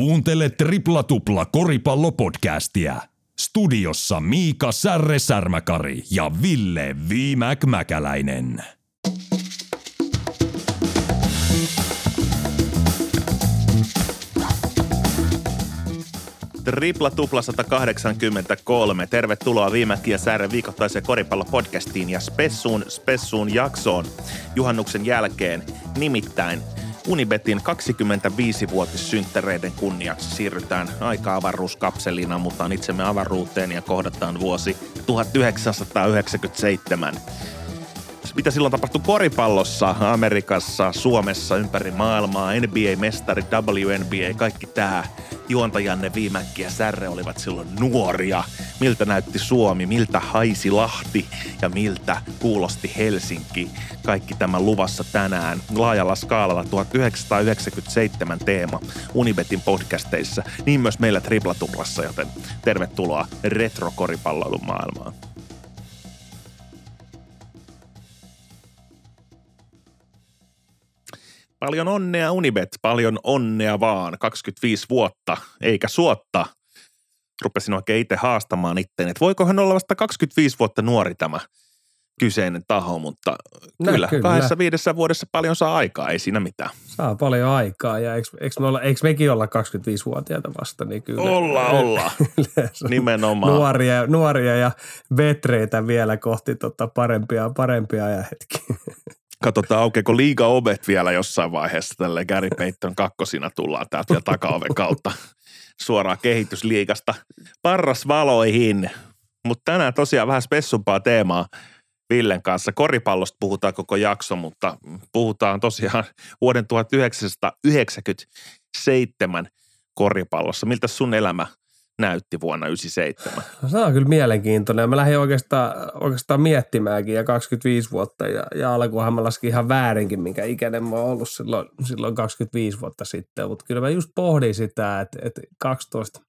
Kuuntele Tripla Tupla koripallopodcastia. Studiossa Miika Särre Särmäkari ja Ville Viimäk Mäkäläinen. Tripla tupla 183. Tervetuloa Viimäki ja Säären viikoittaiseen koripallopodcastiin ja Spessuun Spessuun jaksoon juhannuksen jälkeen. Nimittäin Unibetin 25-vuotissynttäreiden kunniaksi siirrytään aika-avaruuskapselina, mutta itsemme avaruuteen ja kohdataan vuosi 1997. Mitä silloin tapahtui koripallossa, Amerikassa, Suomessa, ympäri maailmaa, NBA-mestari, WNBA, kaikki tämä – juontajanne Viimäkki ja Särre olivat silloin nuoria. Miltä näytti Suomi, miltä haisi Lahti ja miltä kuulosti Helsinki. Kaikki tämä luvassa tänään laajalla skaalalla 1997 teema Unibetin podcasteissa, niin myös meillä Triplatuplassa, joten tervetuloa retrokoripalloilun maailmaan. Paljon onnea Unibet, paljon onnea vaan. 25 vuotta, eikä suotta. Rupesin oikein itse haastamaan itteen, että voikohan olla vasta 25 vuotta nuori tämä kyseinen taho, mutta no, kyllä, kyllä, kahdessa viidessä vuodessa paljon saa aikaa, ei siinä mitään. Saa paljon aikaa ja eikö, eikö, me olla, eikö mekin olla 25-vuotiaita vasta, niin kyllä. Olla, olla, nimenomaan. Nuoria, nuoria ja vetreitä vielä kohti tota parempia, parempia ajahetkiä. Katsotaan, aukeako liiga ovet vielä jossain vaiheessa tälle Gary Payton kakkosina tullaan täältä vielä takaoven kautta suoraan kehitysliigasta parras valoihin. Mutta tänään tosiaan vähän spessumpaa teemaa Villen kanssa. Koripallosta puhutaan koko jakso, mutta puhutaan tosiaan vuoden 1997 koripallossa. Miltä sun elämä näytti vuonna 1997? No, se on kyllä mielenkiintoinen. Mä lähdin oikeastaan, oikeastaan miettimäänkin ja 25 vuotta ja, ja alkuunhan mä laskin ihan väärinkin, minkä ikäinen mä oon ollut silloin, silloin 25 vuotta sitten. Mutta kyllä mä just pohdin sitä, että, että 12,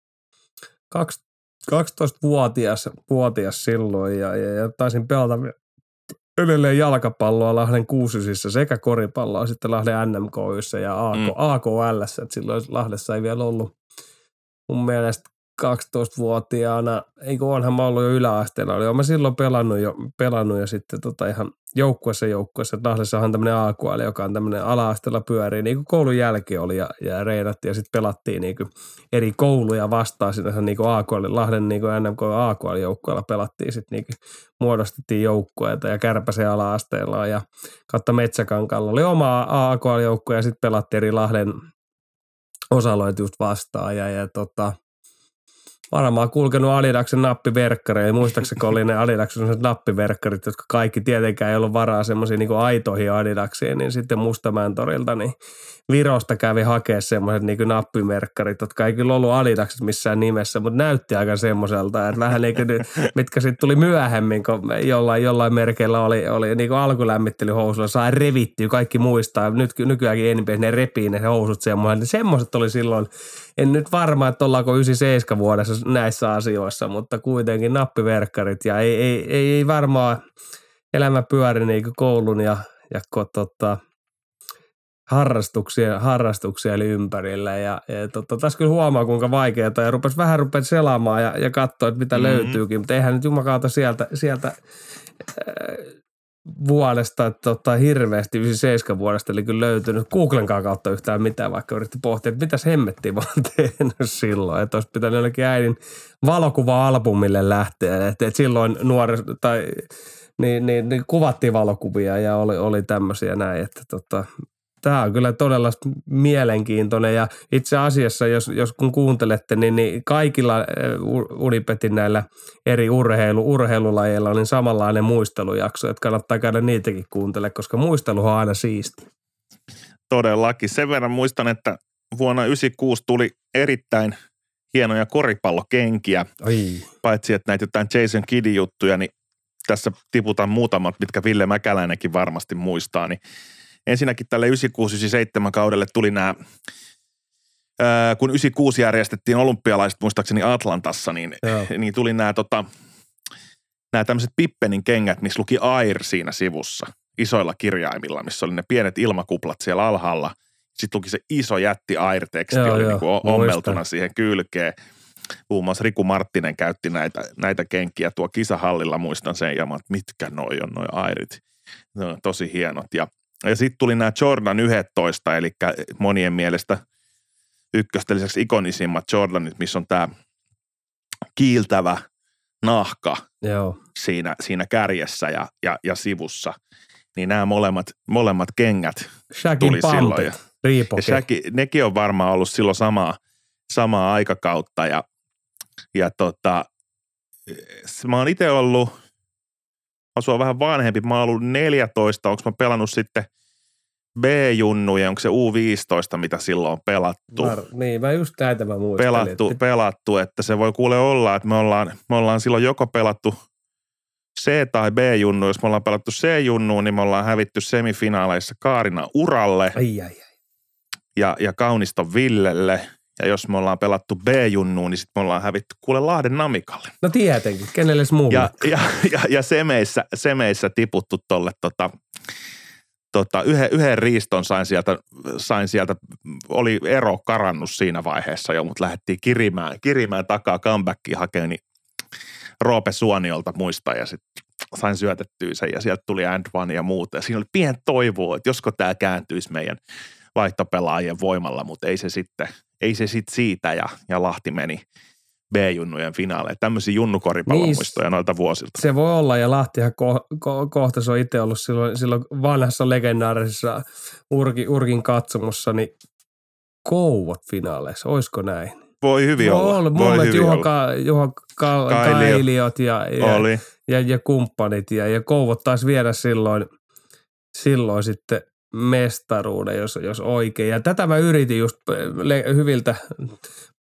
12-vuotias vuotias silloin ja, ja, ja taisin pelata edelleen jalkapalloa Lahden kuusisissa sekä koripalloa sitten Lahden NMKYssä ja AK, mm. AKL. Silloin Lahdessa ei vielä ollut mun mielestä 12-vuotiaana, eikö onhan mä ollut jo yläasteella, oli. Mä silloin pelannut jo, pelannut jo sitten tota ihan joukkuessa joukkuessa. Lahdessahan on tämmöinen AQL, joka on tämmöinen ala-asteella pyörii, niin kuin koulun jälkeen oli ja, ja reenattiin ja sitten pelattiin niin kuin eri kouluja vastaan. Sinänsä niin kuin AQL, Lahden niin kuin NMK AQL-joukkueella pelattiin sitten niin kuin muodostettiin joukkueita ja Kärpäsen ala-asteella ja kautta Metsäkankalla. Oli oma AQL-joukkue ja sitten pelattiin eri Lahden osaloit just vastaan ja, ja tota, varmaan kulkenut Adidaksen nappiverkkareja. Muistaakseni oli ne Adidaksen nappiverkkarit, jotka kaikki tietenkään ei ollut varaa semmoisiin niin aitoihin Adidaksiin, niin sitten Mustamäen torilta niin Virosta kävi hakea semmoiset niin nappimerkkarit, jotka ei kyllä ollut Adidakset missään nimessä, mutta näytti aika semmoiselta, että vähän niin kuin mitkä sitten tuli myöhemmin, kun jollain, jollain merkeillä oli, oli niin kuin alkulämmittelyhousuilla, saa revittyä, kaikki muistaa, nyt nykyäänkin enemmän ne repii ne housut semmoiset, niin semmoiset oli silloin, en nyt varma, että ollaanko 97 vuodessa näissä asioissa, mutta kuitenkin nappiverkkarit ja ei, ei, ei, ei varmaan elämä pyöri niin koulun ja, ja tota, harrastuksia, harrastuksia eli ympärillä. Ja, ja tota, tässä kyllä huomaa, kuinka vaikeaa ja rupesi vähän rupesi selaamaan ja, ja katsoa, että mitä mm-hmm. löytyykin. Mutta eihän nyt jumakauta sieltä, sieltä äh, vuodesta tota, hirveästi, 97 vuodesta, eli kyllä löytynyt Googlen kautta yhtään mitään, vaikka yritti pohtia, että mitäs hemmettiin vaan tehnyt silloin. Että olisi pitänyt jollekin äidin valokuva-albumille lähteä. Että, että silloin nuori, tai niin, niin, niin, kuvattiin valokuvia ja oli, oli tämmöisiä näin, että tota, Tämä on kyllä todella mielenkiintoinen ja itse asiassa, jos, jos kun kuuntelette, niin, niin kaikilla Unipetin näillä eri urheilu, urheilulajeilla on niin samanlainen muistelujakso, että kannattaa käydä niitäkin kuuntele, koska muistelu on aina siisti. Todellakin. Sen verran muistan, että vuonna 1996 tuli erittäin hienoja koripallokenkiä. Ai. Paitsi, että näitä jotain Jason Kiddin juttuja, niin tässä tiputan muutamat, mitkä Ville Mäkäläinenkin varmasti muistaa, niin ensinnäkin tälle 96-97 kaudelle tuli nämä, kun 96 järjestettiin olympialaiset muistaakseni Atlantassa, niin, niin tuli nämä tota, nämä tämmöiset Pippenin kengät, missä luki Air siinä sivussa isoilla kirjaimilla, missä oli ne pienet ilmakuplat siellä alhaalla. Sitten luki se iso jätti Airteksti, Joo, oli joo, niin kuin muistan. ommeltuna siihen kylkeen. Muun muassa Riku Marttinen käytti näitä, näitä kenkiä tuo kisahallilla, muistan sen, ja mä, että mitkä noi on noi Airit. Ne on tosi hienot. Ja, ja sitten tuli nämä Jordan 11, eli monien mielestä ykkösten lisäksi ikonisimmat Jordanit, missä on tämä kiiltävä nahka Joo. siinä, siinä kärjessä ja, ja, ja sivussa. Niin nämä molemmat, molemmat kengät Shagin tuli silloin. Ja. Riipoke. ja Shaqi, nekin on varmaan ollut silloin samaa, samaa aikakautta ja, ja tota, mä oon itse ollut, asua vähän vanhempi, mä oon ollut 14, onko mä pelannut sitten B-junnuja, onko se U15, mitä silloin on pelattu. Var, niin, mä just näitä mä muistelin. pelattu, että- pelattu, että se voi kuule olla, että me ollaan, me ollaan silloin joko pelattu C- tai B-junnu. Jos me ollaan pelattu C-junnuun, niin me ollaan hävitty semifinaaleissa Kaarina Uralle Ai, ai, ai. ja, ja Kauniston Villelle. Ja jos me ollaan pelattu B-junnuun, niin sitten me ollaan hävitty kuule Lahden Namikalle. No tietenkin, kenelle muulle. Ja, ja, ja, ja semeissä, semeissä tiputtu tolle tota, tota, yhden, yhden riiston sain sieltä, sain sieltä, oli ero karannut siinä vaiheessa jo, mutta lähdettiin kirimään, kirimään takaa comebackia hakemaan, niin Roope Suoniolta muista ja sitten sain syötettyä sen ja sieltä tuli and one ja muuta. Ja siinä oli pien toivoa, että josko tämä kääntyisi meidän vaihtopelaajien voimalla, mutta ei se sitten, ei se sitten siitä ja, ja Lahti meni B-junnujen finaaleihin. Tämmöisiä junnukoripallomuistoja Niin, noilta vuosilta. Se voi olla, ja Lahtihan ko, ko, kohta se on itse ollut silloin, silloin vanhassa legendaarisessa Urki, Urkin katsomossa, niin kouvot finaaleissa, olisiko näin? Voi hyvin voi olla. olla. Voi hyvin Juho, olla. Ka, Juho Ka, Kailio. Kailiot ja, ja, Oli. ja, ja, kumppanit ja, ja kouvot taisi viedä silloin, silloin sitten mestaruuden, jos, jos oikein. Ja tätä mä yritin just le- hyviltä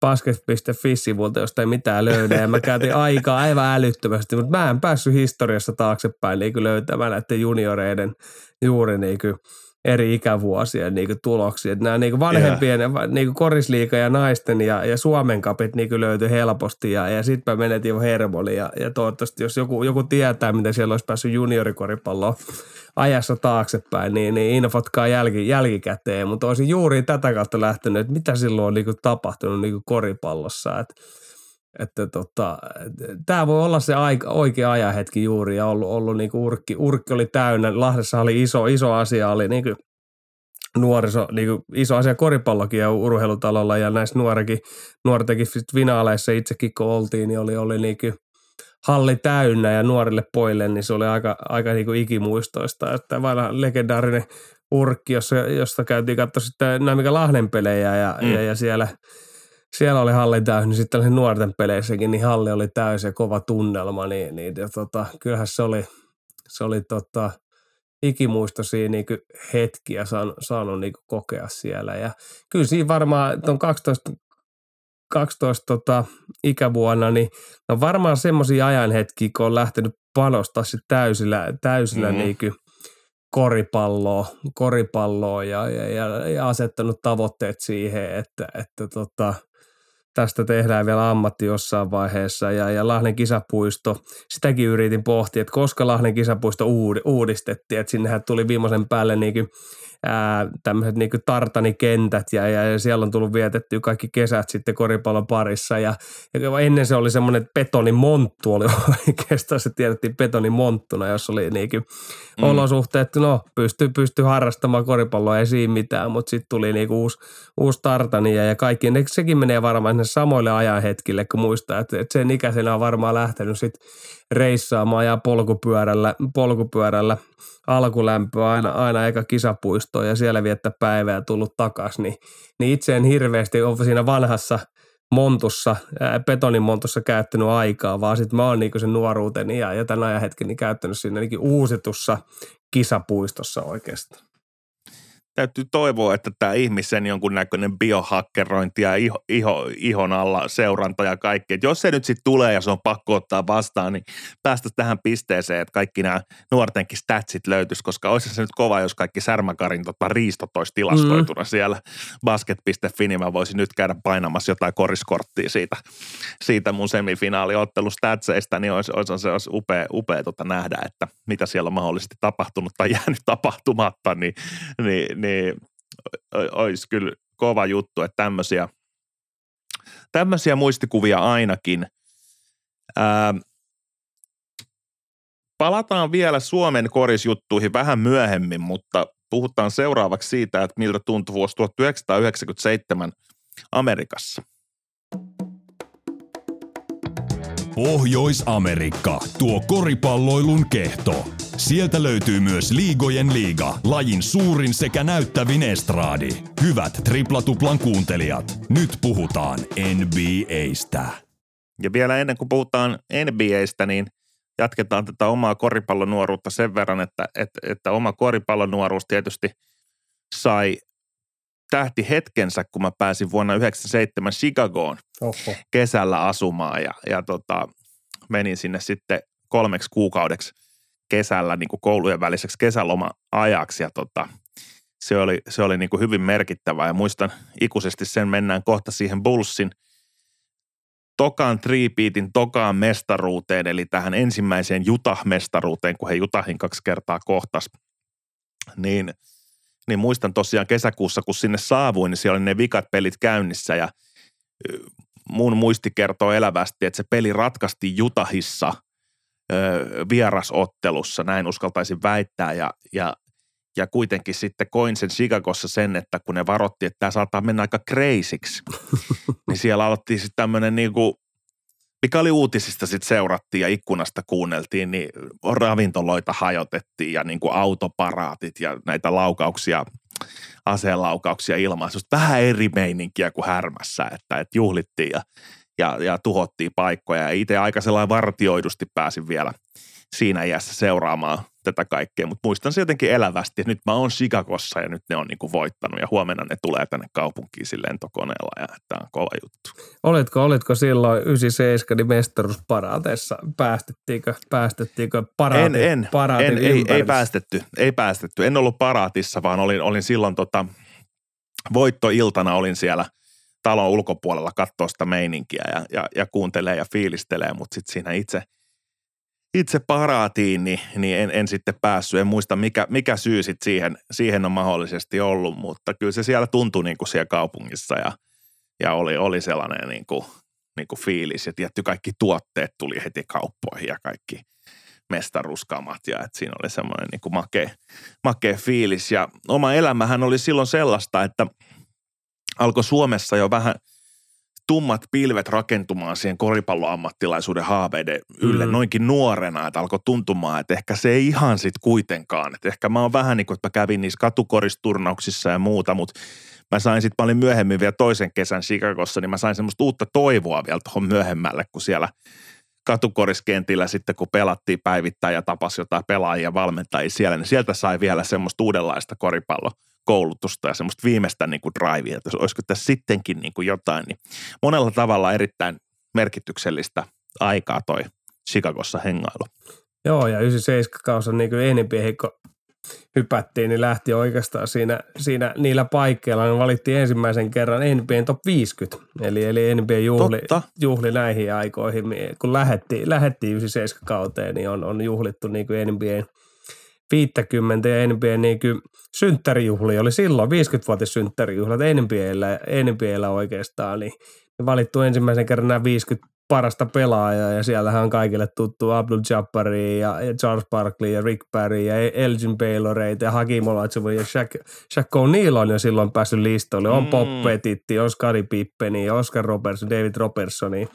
basket.fi-sivulta, josta ei mitään löydä. Ja mä käytin aikaa aivan älyttömästi, mutta mä en päässyt historiassa taaksepäin niin löytämään näiden junioreiden juuri niin kuin eri ikävuosien niin tuloksia. Että nämä niin vanhempien yeah. niin kuin korisliiga ja naisten ja, ja Suomen kapit niin löytyi helposti ja, ja sitten mä menetin jo hermoli ja, ja toivottavasti jos joku, joku tietää, miten siellä olisi päässyt juniorikoripalloon ajassa taaksepäin, niin, niin infotkaa jälki, jälkikäteen, mutta olisin juuri tätä kautta lähtenyt, että mitä silloin on niin tapahtunut niin koripallossa, että että tota, tämä voi olla se aika, oikea ajanhetki juuri ja ollut, ollut niin kuin urkki, urkki oli täynnä. Lahdessa oli iso, iso asia, oli niin kuin nuoriso, niin kuin iso asia koripallokin ja urheilutalolla ja näissä nuorekin, nuortenkin finaaleissa itsekin kun oltiin, niin oli, oli niin kuin halli täynnä ja nuorille poille, niin se oli aika, aika niin kuin ikimuistoista, että vanha legendaarinen urkki, jossa, josta käytiin katsoa sitten nämä Lahden pelejä ja, mm. ja, ja siellä – siellä oli halli täynnä, niin sitten oli nuorten peleissäkin, niin halli oli täysin ja kova tunnelma, niin, niin ja tota, kyllähän se oli, se oli tota, ikimuistoisia niin hetkiä saanut, saanut niin kokea siellä. Ja kyllä siinä varmaan tuon 12, 12 tota, ikävuonna, niin on varmaan semmoisia ajanhetkiä, kun on lähtenyt panostaa sit täysillä, täysillä mm-hmm. niin koripalloa, koripalloa ja, ja, ja, ja asettanut tavoitteet siihen, että, että tota, tästä tehdään vielä ammatti jossain vaiheessa. Ja, ja Lahden kisapuisto, sitäkin yritin pohtia, että koska Lahden kisapuisto uudistettiin, että sinnehän tuli viimeisen päälle niin tämmöiset niin tartanikentät ja, ja, ja, siellä on tullut vietettyä kaikki kesät sitten koripallon parissa. Ja, ja ennen se oli semmoinen betonimonttu oli oikeastaan, se tiedettiin betonimonttuna, jos oli niin mm. olosuhteet, no pystyy, pystyy harrastamaan koripalloa, ei siinä mitään, mutta sitten tuli niin uusi, uusi tartani ja, ja kaikki, sekin menee varmaan sinne samoille ajanhetkille, kun muistaa, että, että sen ikäisenä on varmaan lähtenyt sitten reissaamaan ja polkupyörällä, polkupyörällä alkulämpöä aina, aina eka kisapuistoon ja siellä viettää päivää ja tullut takaisin, niin, niin itse en hirveästi ole siinä vanhassa montussa, ää, betonimontussa käyttänyt aikaa, vaan sitten mä oon niinku sen nuoruuteni ja, ja tämän ajan hetkeni käyttänyt siinä uusitussa kisapuistossa oikeastaan täytyy toivoa, että tämä ihmisen jonkunnäköinen biohakkerointi ja iho, iho, ihon alla seuranta ja kaikki. Et jos se nyt sitten tulee ja se on pakko ottaa vastaan, niin päästä tähän pisteeseen, että kaikki nämä nuortenkin statsit löytyisi, koska olisi se nyt kova, jos kaikki Särmäkarin tota, riistot olisi tilastoituna mm. siellä basket.fi, niin mä voisin nyt käydä painamassa jotain koriskorttia siitä, siitä mun semifinaaliottelustatseista, niin olisi, olisi, se olisi upea, upea tota nähdä, että mitä siellä on mahdollisesti tapahtunut tai jäänyt tapahtumatta, niin, niin, niin olisi kyllä kova juttu, että tämmöisiä, tämmöisiä muistikuvia ainakin. Ää, palataan vielä Suomen korisjuttuihin vähän myöhemmin, mutta puhutaan seuraavaksi siitä, että miltä tuntui vuosi 1997 Amerikassa. Pohjois-Amerikka, tuo koripalloilun kehto. Sieltä löytyy myös Liigojen liiga, lajin suurin sekä näyttävin estraadi. Hyvät triplatuplan kuuntelijat, nyt puhutaan NBAstä. Ja vielä ennen kuin puhutaan NBAstä, niin jatketaan tätä omaa koripallonuoruutta sen verran, että, että, että oma koripallonuoruus tietysti sai tähti hetkensä, kun mä pääsin vuonna 1997 Chicagoon Oho. kesällä asumaan ja, ja tota, menin sinne sitten kolmeksi kuukaudeksi kesällä niin kuin koulujen väliseksi kesäloma-ajaksi ja tota, se oli, se oli niin kuin hyvin merkittävää ja muistan ikuisesti sen mennään kohta siihen Bullsin tokaan triipiitin tokaan mestaruuteen, eli tähän ensimmäiseen Jutah-mestaruuteen, kun he Jutahin kaksi kertaa kohtas. Niin, niin muistan tosiaan kesäkuussa, kun sinne saavuin, niin siellä oli ne vikat pelit käynnissä ja mun muisti kertoo elävästi, että se peli ratkasti Jutahissa vierasottelussa, näin uskaltaisin väittää, ja, ja, ja kuitenkin sitten koin sen Chicagossa sen, että kun ne varotti, että tämä saattaa mennä aika kreisiksi, niin siellä aloitti sitten tämmöinen niin kuin, mikä oli uutisista sitten seurattiin ja ikkunasta kuunneltiin, niin ravintoloita hajotettiin ja niin kuin autoparaatit ja näitä laukauksia, aseenlaukauksia ilmaan. Vähän eri meininkiä kuin härmässä, että, että juhlittiin ja, ja, ja tuhottiin paikkoja. Ja itse aika sellainen vartioidusti pääsin vielä siinä iässä seuraamaan tätä kaikkea, mutta muistan se jotenkin elävästi, että nyt mä oon Chicagossa ja nyt ne on niinku voittanut ja huomenna ne tulee tänne kaupunkiin sille lentokoneella ja tämä on kova juttu. Olitko, olitko silloin 97 niin mestaruusparaateessa? Päästettiinkö, päästettiinkö paraatin, en, en, paraatin en ei, ei, päästetty, ei päästetty. En ollut paraatissa, vaan olin, olin silloin tota, voittoiltana olin siellä talon ulkopuolella katsoa sitä meininkiä ja, ja, ja kuuntelee ja fiilistelee, mutta sitten siinä itse – itse paraatiin, niin, niin en, en sitten päässyt. En muista, mikä, mikä syy sitten siihen, siihen on mahdollisesti ollut, mutta kyllä se siellä tuntui niin kuin siellä kaupungissa ja, ja oli, oli sellainen niin kuin, niin kuin fiilis. Ja tietty kaikki tuotteet tuli heti kauppoihin ja kaikki mestaruskamat ja että siinä oli semmoinen niin kuin makea, makea fiilis. Ja oma elämähän oli silloin sellaista, että alkoi Suomessa jo vähän – tummat pilvet rakentumaan siihen koripalloammattilaisuuden haaveiden ylle mm. noinkin nuorena, että alkoi tuntumaan, että ehkä se ei ihan sit kuitenkaan. Että ehkä mä oon vähän niin kuin, että mä kävin niissä katukoristurnauksissa ja muuta, mutta mä sain sitten, paljon myöhemmin vielä toisen kesän Chicagossa, niin mä sain semmoista uutta toivoa vielä tuohon myöhemmälle, kun siellä katukoriskentillä sitten, kun pelattiin päivittäin ja tapasi jotain pelaajia valmentajia siellä, niin sieltä sai vielä semmoista uudenlaista koripalloa koulutusta ja semmoista viimeistä niin kuin drivea, että olisiko tässä sittenkin niin kuin jotain, niin monella tavalla erittäin merkityksellistä aikaa toi Chicagossa hengailu. Joo, ja 97 kausi on niin kuin enempi heikko hypättiin, niin lähti oikeastaan siinä, siinä niillä paikkeilla, niin valittiin ensimmäisen kerran NBAn top 50. Eli, eli NBA juhli, juhli näihin aikoihin, kun lähettiin, lähettiin 97 kauteen, niin on, on juhlittu niin kuin NBAn 50 ja NBA niin kuin synttärijuhli oli silloin, 50-vuotis synttärijuhlat NBAllä, NBAllä oikeastaan, niin valittu ensimmäisen kerran nämä 50 parasta pelaajaa ja siellähän on kaikille tuttu Abdul Jabbari ja, Charles Barkley ja Rick Barry ja Elgin Bayloreita ja Hakim Olajuwon ja Shaq, Shaq O'Neal on jo silloin päässyt listoille. On mm. Pop Petitti, on Scottie Pippeni, Oscar Robertson, David Robertsoni.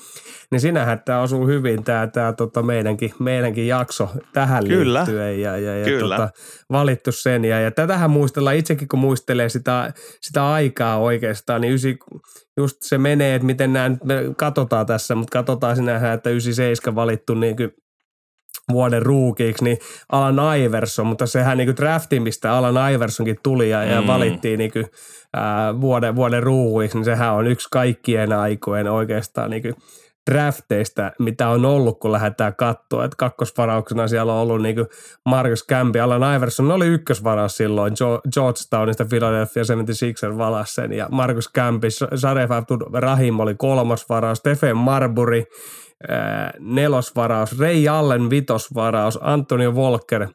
Niin sinähän tämä osuu hyvin tämä, tämä tota meidänkin, meidänkin jakso tähän Kyllä. liittyen ja, ja, ja Kyllä. Tota, valittu sen. Ja, ja tätähän muistellaan itsekin, kun muistelee sitä, sitä aikaa oikeastaan, niin ysi, just se menee, että miten nämä nyt me katsotaan tässä, mutta katsotaan sinähän, että 97 valittu niin kuin vuoden ruukiiksi, niin Alan Iverson, mutta sehän niin drafti, mistä Alan Iversonkin tuli ja, mm. ja valittiin niin kuin, ää, vuoden, vuoden ruukiiksi, niin sehän on yksi kaikkien aikojen oikeastaan niin kuin drafteista, mitä on ollut, kun lähdetään katsoa. Että kakkosvarauksena siellä on ollut niin Marcus Campi, Alan Iverson. Oli ykkösvaraus silloin, Georgetownista Philadelphia 76er valas sen, ja Marcus Campi, Saref Rahim oli kolmosvaraus, Stephen Marbury, nelosvaraus, Ray Allen vitosvaraus, Antonio Walker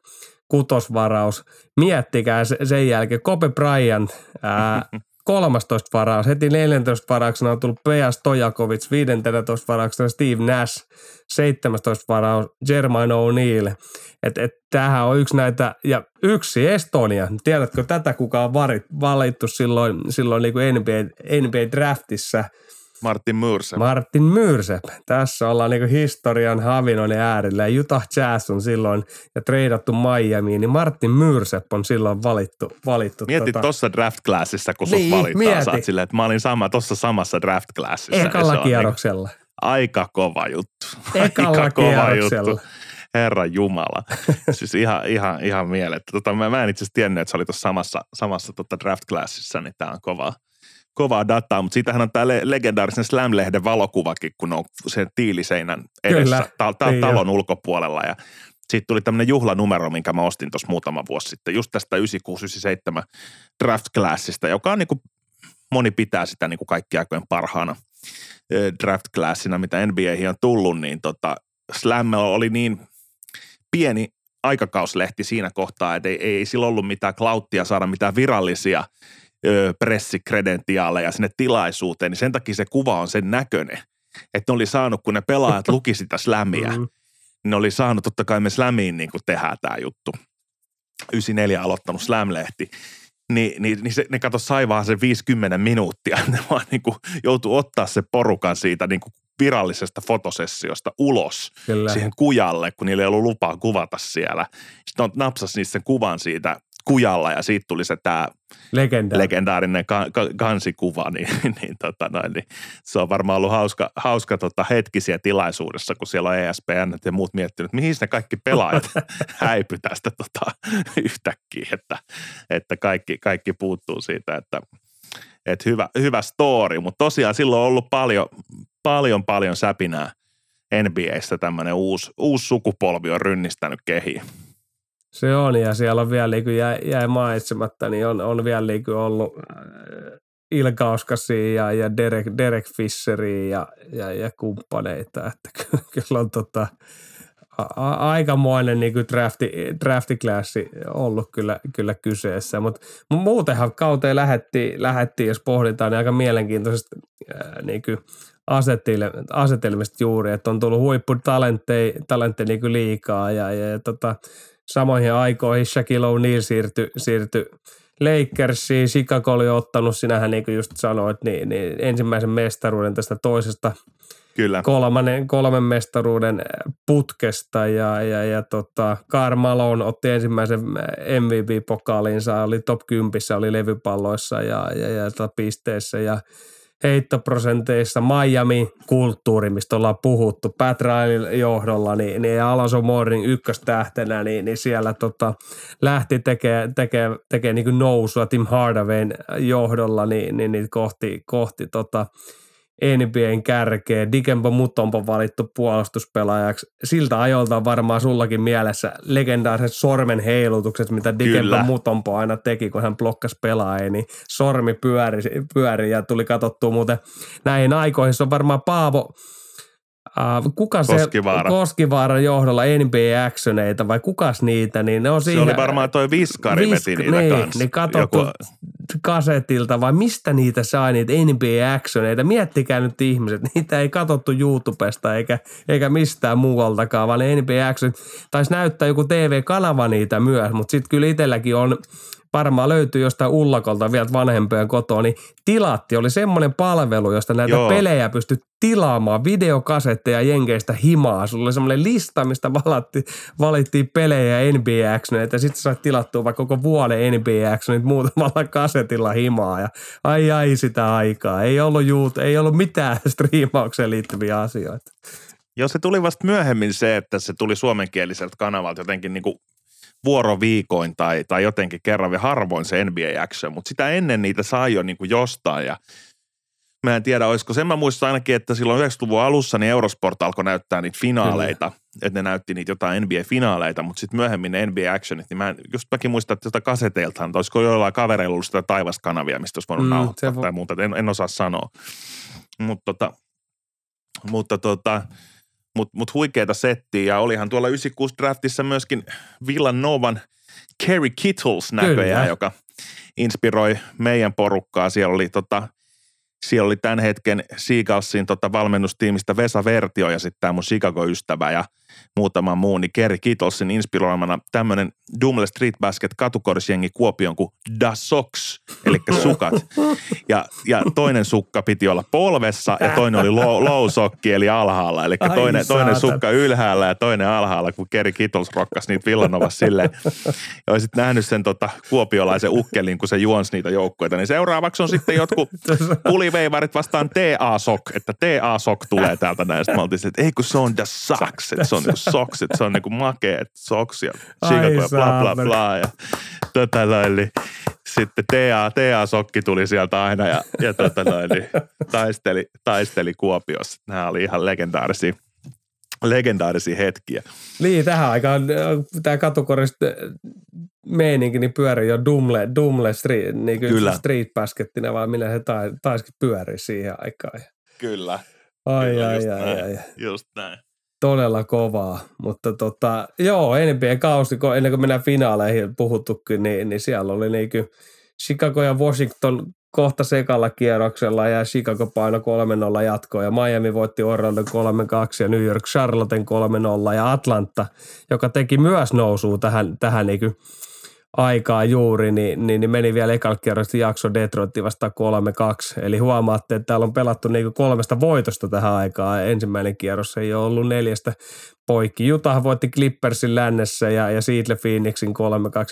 kutosvaraus. Miettikää sen jälkeen. Kobe Bryant, ää, 13 varaus. Heti 14 varauksena on tullut P.S. Tojakovic, 15 varauksena Steve Nash, 17 varaus Jermaine O'Neal. Et, et, tämähän on yksi näitä, ja yksi Estonia. Tiedätkö tätä, kuka on valittu silloin, silloin niin kuin NBA, NBA-draftissa – Martin Myrsep. Martin Myrsep. Tässä ollaan niin historian havinoinen äärellä. Utah Jazz on silloin ja treidattu Miamiin, niin Martin Myrsep on silloin valittu. valittu Mieti tuossa tota... draft-classissa, kun niin, sut valittaa. Mieti. Saat silleen, että mä olin sama tuossa samassa draft-classissa. Ekalla kierroksella. Niin aika kova juttu. Ekalla aika kova juttu. Herra Jumala. siis ihan, ihan, ihan mielettä. Tota, mä, mä en itse asiassa tiennyt, että se oli tuossa samassa, samassa tota draft-classissa, niin tää on kovaa kovaa dataa, mutta siitähän on tämä legendaarisen Slam-lehden valokuvakin, kun on sen tiiliseinän edessä Kyllä, ta- ta- niin talon jo. ulkopuolella ja siitä tuli tämmöinen juhlanumero, minkä mä ostin tuossa muutama vuosi sitten, just tästä 96-97 draft classista, joka on niin kuin, moni pitää sitä niin kuin kaikki aikojen parhaana draft classina, mitä NBAihin on tullut, niin tota, Slam oli niin pieni aikakauslehti siinä kohtaa, että ei, ei sillä ollut mitään klauttia saada mitään virallisia – pressikredentiaaleja sinne tilaisuuteen, niin sen takia se kuva on sen näköinen. Että ne oli saanut, kun ne pelaajat luki sitä slämiä, mm-hmm. niin ne oli saanut totta kai me slämiin niin kuin tehdään tämä juttu. 94 aloittanut slam-lehti. Niin, niin, niin se, ne kato sai vaan sen 50 minuuttia. Ne vaan niin kuin joutui ottaa se porukan siitä niin kuin virallisesta fotosessiosta ulos Kyllä. siihen kujalle, kun niillä ei ollut lupaa kuvata siellä. Sitten on napsas niistä sen kuvan siitä kujalla ja siitä tuli se tämä Legenda. legendaarinen ka- ka- kansikuva, niin, niin, tota noin, niin se on varmaan ollut hauska, hauska tota hetkisiä tilaisuudessa, kun siellä on ESPN ja muut miettinyt, mihin ne kaikki pelaajat häipy tästä tota, yhtäkkiä, että, että kaikki, kaikki puuttuu siitä, että, että hyvä, hyvä story, mutta tosiaan silloin on ollut paljon, paljon, paljon säpinää NBAssä tämmöinen uusi, uusi sukupolvi on rynnistänyt kehiin. Se on, ja siellä on vielä, niinku jäi, jäi mainitsematta, niin on, on vielä niin ollut äh, Ilkauskasi ja, ja Derek, Derek Fisheri ja, ja, ja kumppaneita, että kyllä on tota, a, aikamoinen niin kuin drafti, draftiklassi ollut kyllä, kyllä kyseessä, mutta muutenhan kauteen lähettiin, lähettiin, jos pohditaan, niin aika mielenkiintoisesta äh, niin kuin asetelmista juuri, että on tullut huipputalentteja talentteja niin liikaa ja, ja, ja tota, samoihin aikoihin Shaquille O'Neal siirtyi, siirtyi Lakersiin. Chicago oli ottanut, sinähän niin kuin just sanoit, niin, niin ensimmäisen mestaruuden tästä toisesta Kyllä. Kolmannen, kolmen mestaruuden putkesta ja, ja, ja tota, Karl Malone otti ensimmäisen MVP-pokaalinsa, oli top 10, oli levypalloissa ja, ja, ja tota pisteissä ja heittoprosenteissa Miami kulttuuri, mistä ollaan puhuttu Pat Riley johdolla, niin, niin Alonso Moorin ykköstähtenä, niin, niin siellä tota, lähti tekemään tekee, tekee niin nousua Tim Hardawayn johdolla niin, niin, niin kohti, kohti tota, NBAn kärkeä. Dikempo Mutompo valittu puolustuspelaajaksi. Siltä ajolta on varmaan sullakin mielessä legendaariset sormen heilutukset, mitä Dikempo Mutompo aina teki, kun hän blokkasi pelaajia, niin sormi pyöri, pyöri ja tuli katsottua muuten näihin aikoihin. Se on varmaan Paavo kuka se Koskivaara. Koskivaaran johdolla NBA Actioneita vai kukas niitä, niin ne on siihen. Se oli varmaan toi Viskari Visk, veti niitä niin, kanssa. Niin katsottu Joku... kasetilta vai mistä niitä sai niitä NBA Actioneita. Miettikää nyt ihmiset, niitä ei katsottu YouTubesta eikä, eikä mistään muualtakaan, vaan ne NBA Action taisi näyttää joku TV-kanava niitä myös, mutta sitten kyllä itselläkin on varmaan löytyy jostain ullakolta vielä vanhempien kotoa, niin Tilatti oli semmoinen palvelu, josta näitä Joo. pelejä pystyi tilaamaan, videokasetteja jenkeistä himaa. Sulla oli semmoinen lista, mistä valatti, valittiin pelejä NBA Actioneita, ja sitten sait tilattua vaikka koko vuoden NBA Actionit muutamalla kasetilla himaa, ja ai ai sitä aikaa. Ei ollut, juut, ei ollut mitään striimaukseen liittyviä asioita. Joo, se tuli vasta myöhemmin se, että se tuli suomenkieliseltä kanavalta jotenkin niin kuin vuoroviikoin tai, tai jotenkin kerran ja harvoin se NBA Action, mutta sitä ennen niitä sai jo niin kuin jostain ja Mä en tiedä, olisiko sen mä muistan ainakin, että silloin 90-luvun alussa niin Eurosport alkoi näyttää niitä finaaleita, Kyllä. että ne näytti niitä jotain NBA-finaaleita, mutta sitten myöhemmin ne NBA Actionit, niin mä en, just mäkin muistan, että jota kaseteiltaan, olisiko jollain kavereilla ollut sitä taivaskanavia, mistä olisi voinut mm, nauhoittaa vo- tai muuta, en, en osaa sanoa. Mut tota, mutta tota, mutta mut huikeita settiä ja olihan tuolla 96 draftissa myöskin Villanovan Kerry Kittles näköjään, Kyllä. joka inspiroi meidän porukkaa. Siellä oli tota, siellä oli tämän hetken Seagalsin tota valmennustiimistä Vesa Vertio ja sitten tämä mun Chicago-ystävä ja muutama muu, niin Kerry Kittlesin inspiroimana tämmöinen Dumle Street Basket katukorisjengi Kuopion kuin Da Socks, eli sukat. Ja, ja toinen sukka piti olla polvessa ja toinen oli low, low sokki eli alhaalla. Eli toinen, toinen sukka ylhäällä ja toinen alhaalla, kun Kerry Kittles rokkas niitä Villanovassa silleen. Ja olisit nähnyt sen tota, kuopiolaisen ukkelin, kun se juonsi niitä joukkueita. Niin seuraavaksi on sitten jotkut puliveivarit vastaan TA-sok, että TA-sok tulee täältä näistä. Mä oltiin että ei kun se on the socks, että se on niinku socks, että se on niinku makea, että socks ja Chicago ja bla bla bla. Ja tota noin, niin sitten TA, TA-sokki tuli sieltä aina ja, ja tota noin, niin taisteli, taisteli Kuopiossa. Nämä oli ihan legendaarisia, legendaarisia hetkiä. Niin, tähän aikaan tämä katukorista meininki niin pyörii jo Dumle, Dumle street, niin Kyllä. Kyllä. street baskettina, vai millä se tai, taisikin pyörii siihen aikaan. Kyllä. Ai, Kyllä, ai, just ai, näin. ai, Just näin. Todella kovaa, mutta tota, joo, NBA-kausi, kun ennen kuin mennään finaaleihin puhuttukin, niin, niin siellä oli niinku Chicago ja Washington kohta sekalla kierroksella ja Chicago paino 3-0 jatkoa ja Miami voitti Orlando 3-2 ja New York Charlotten 3-0 ja Atlanta, joka teki myös nousua tähän, tähän niinku aikaa juuri, niin, niin, niin meni vielä ekalla kierrosta jakso Detroitin vastaan 3-2. Eli huomaatte, että täällä on pelattu niinku kolmesta voitosta tähän aikaan. Ensimmäinen kierros ei ole ollut neljästä poikki. Utah voitti Clippersin lännessä ja, ja Seattle Phoenixin 3-2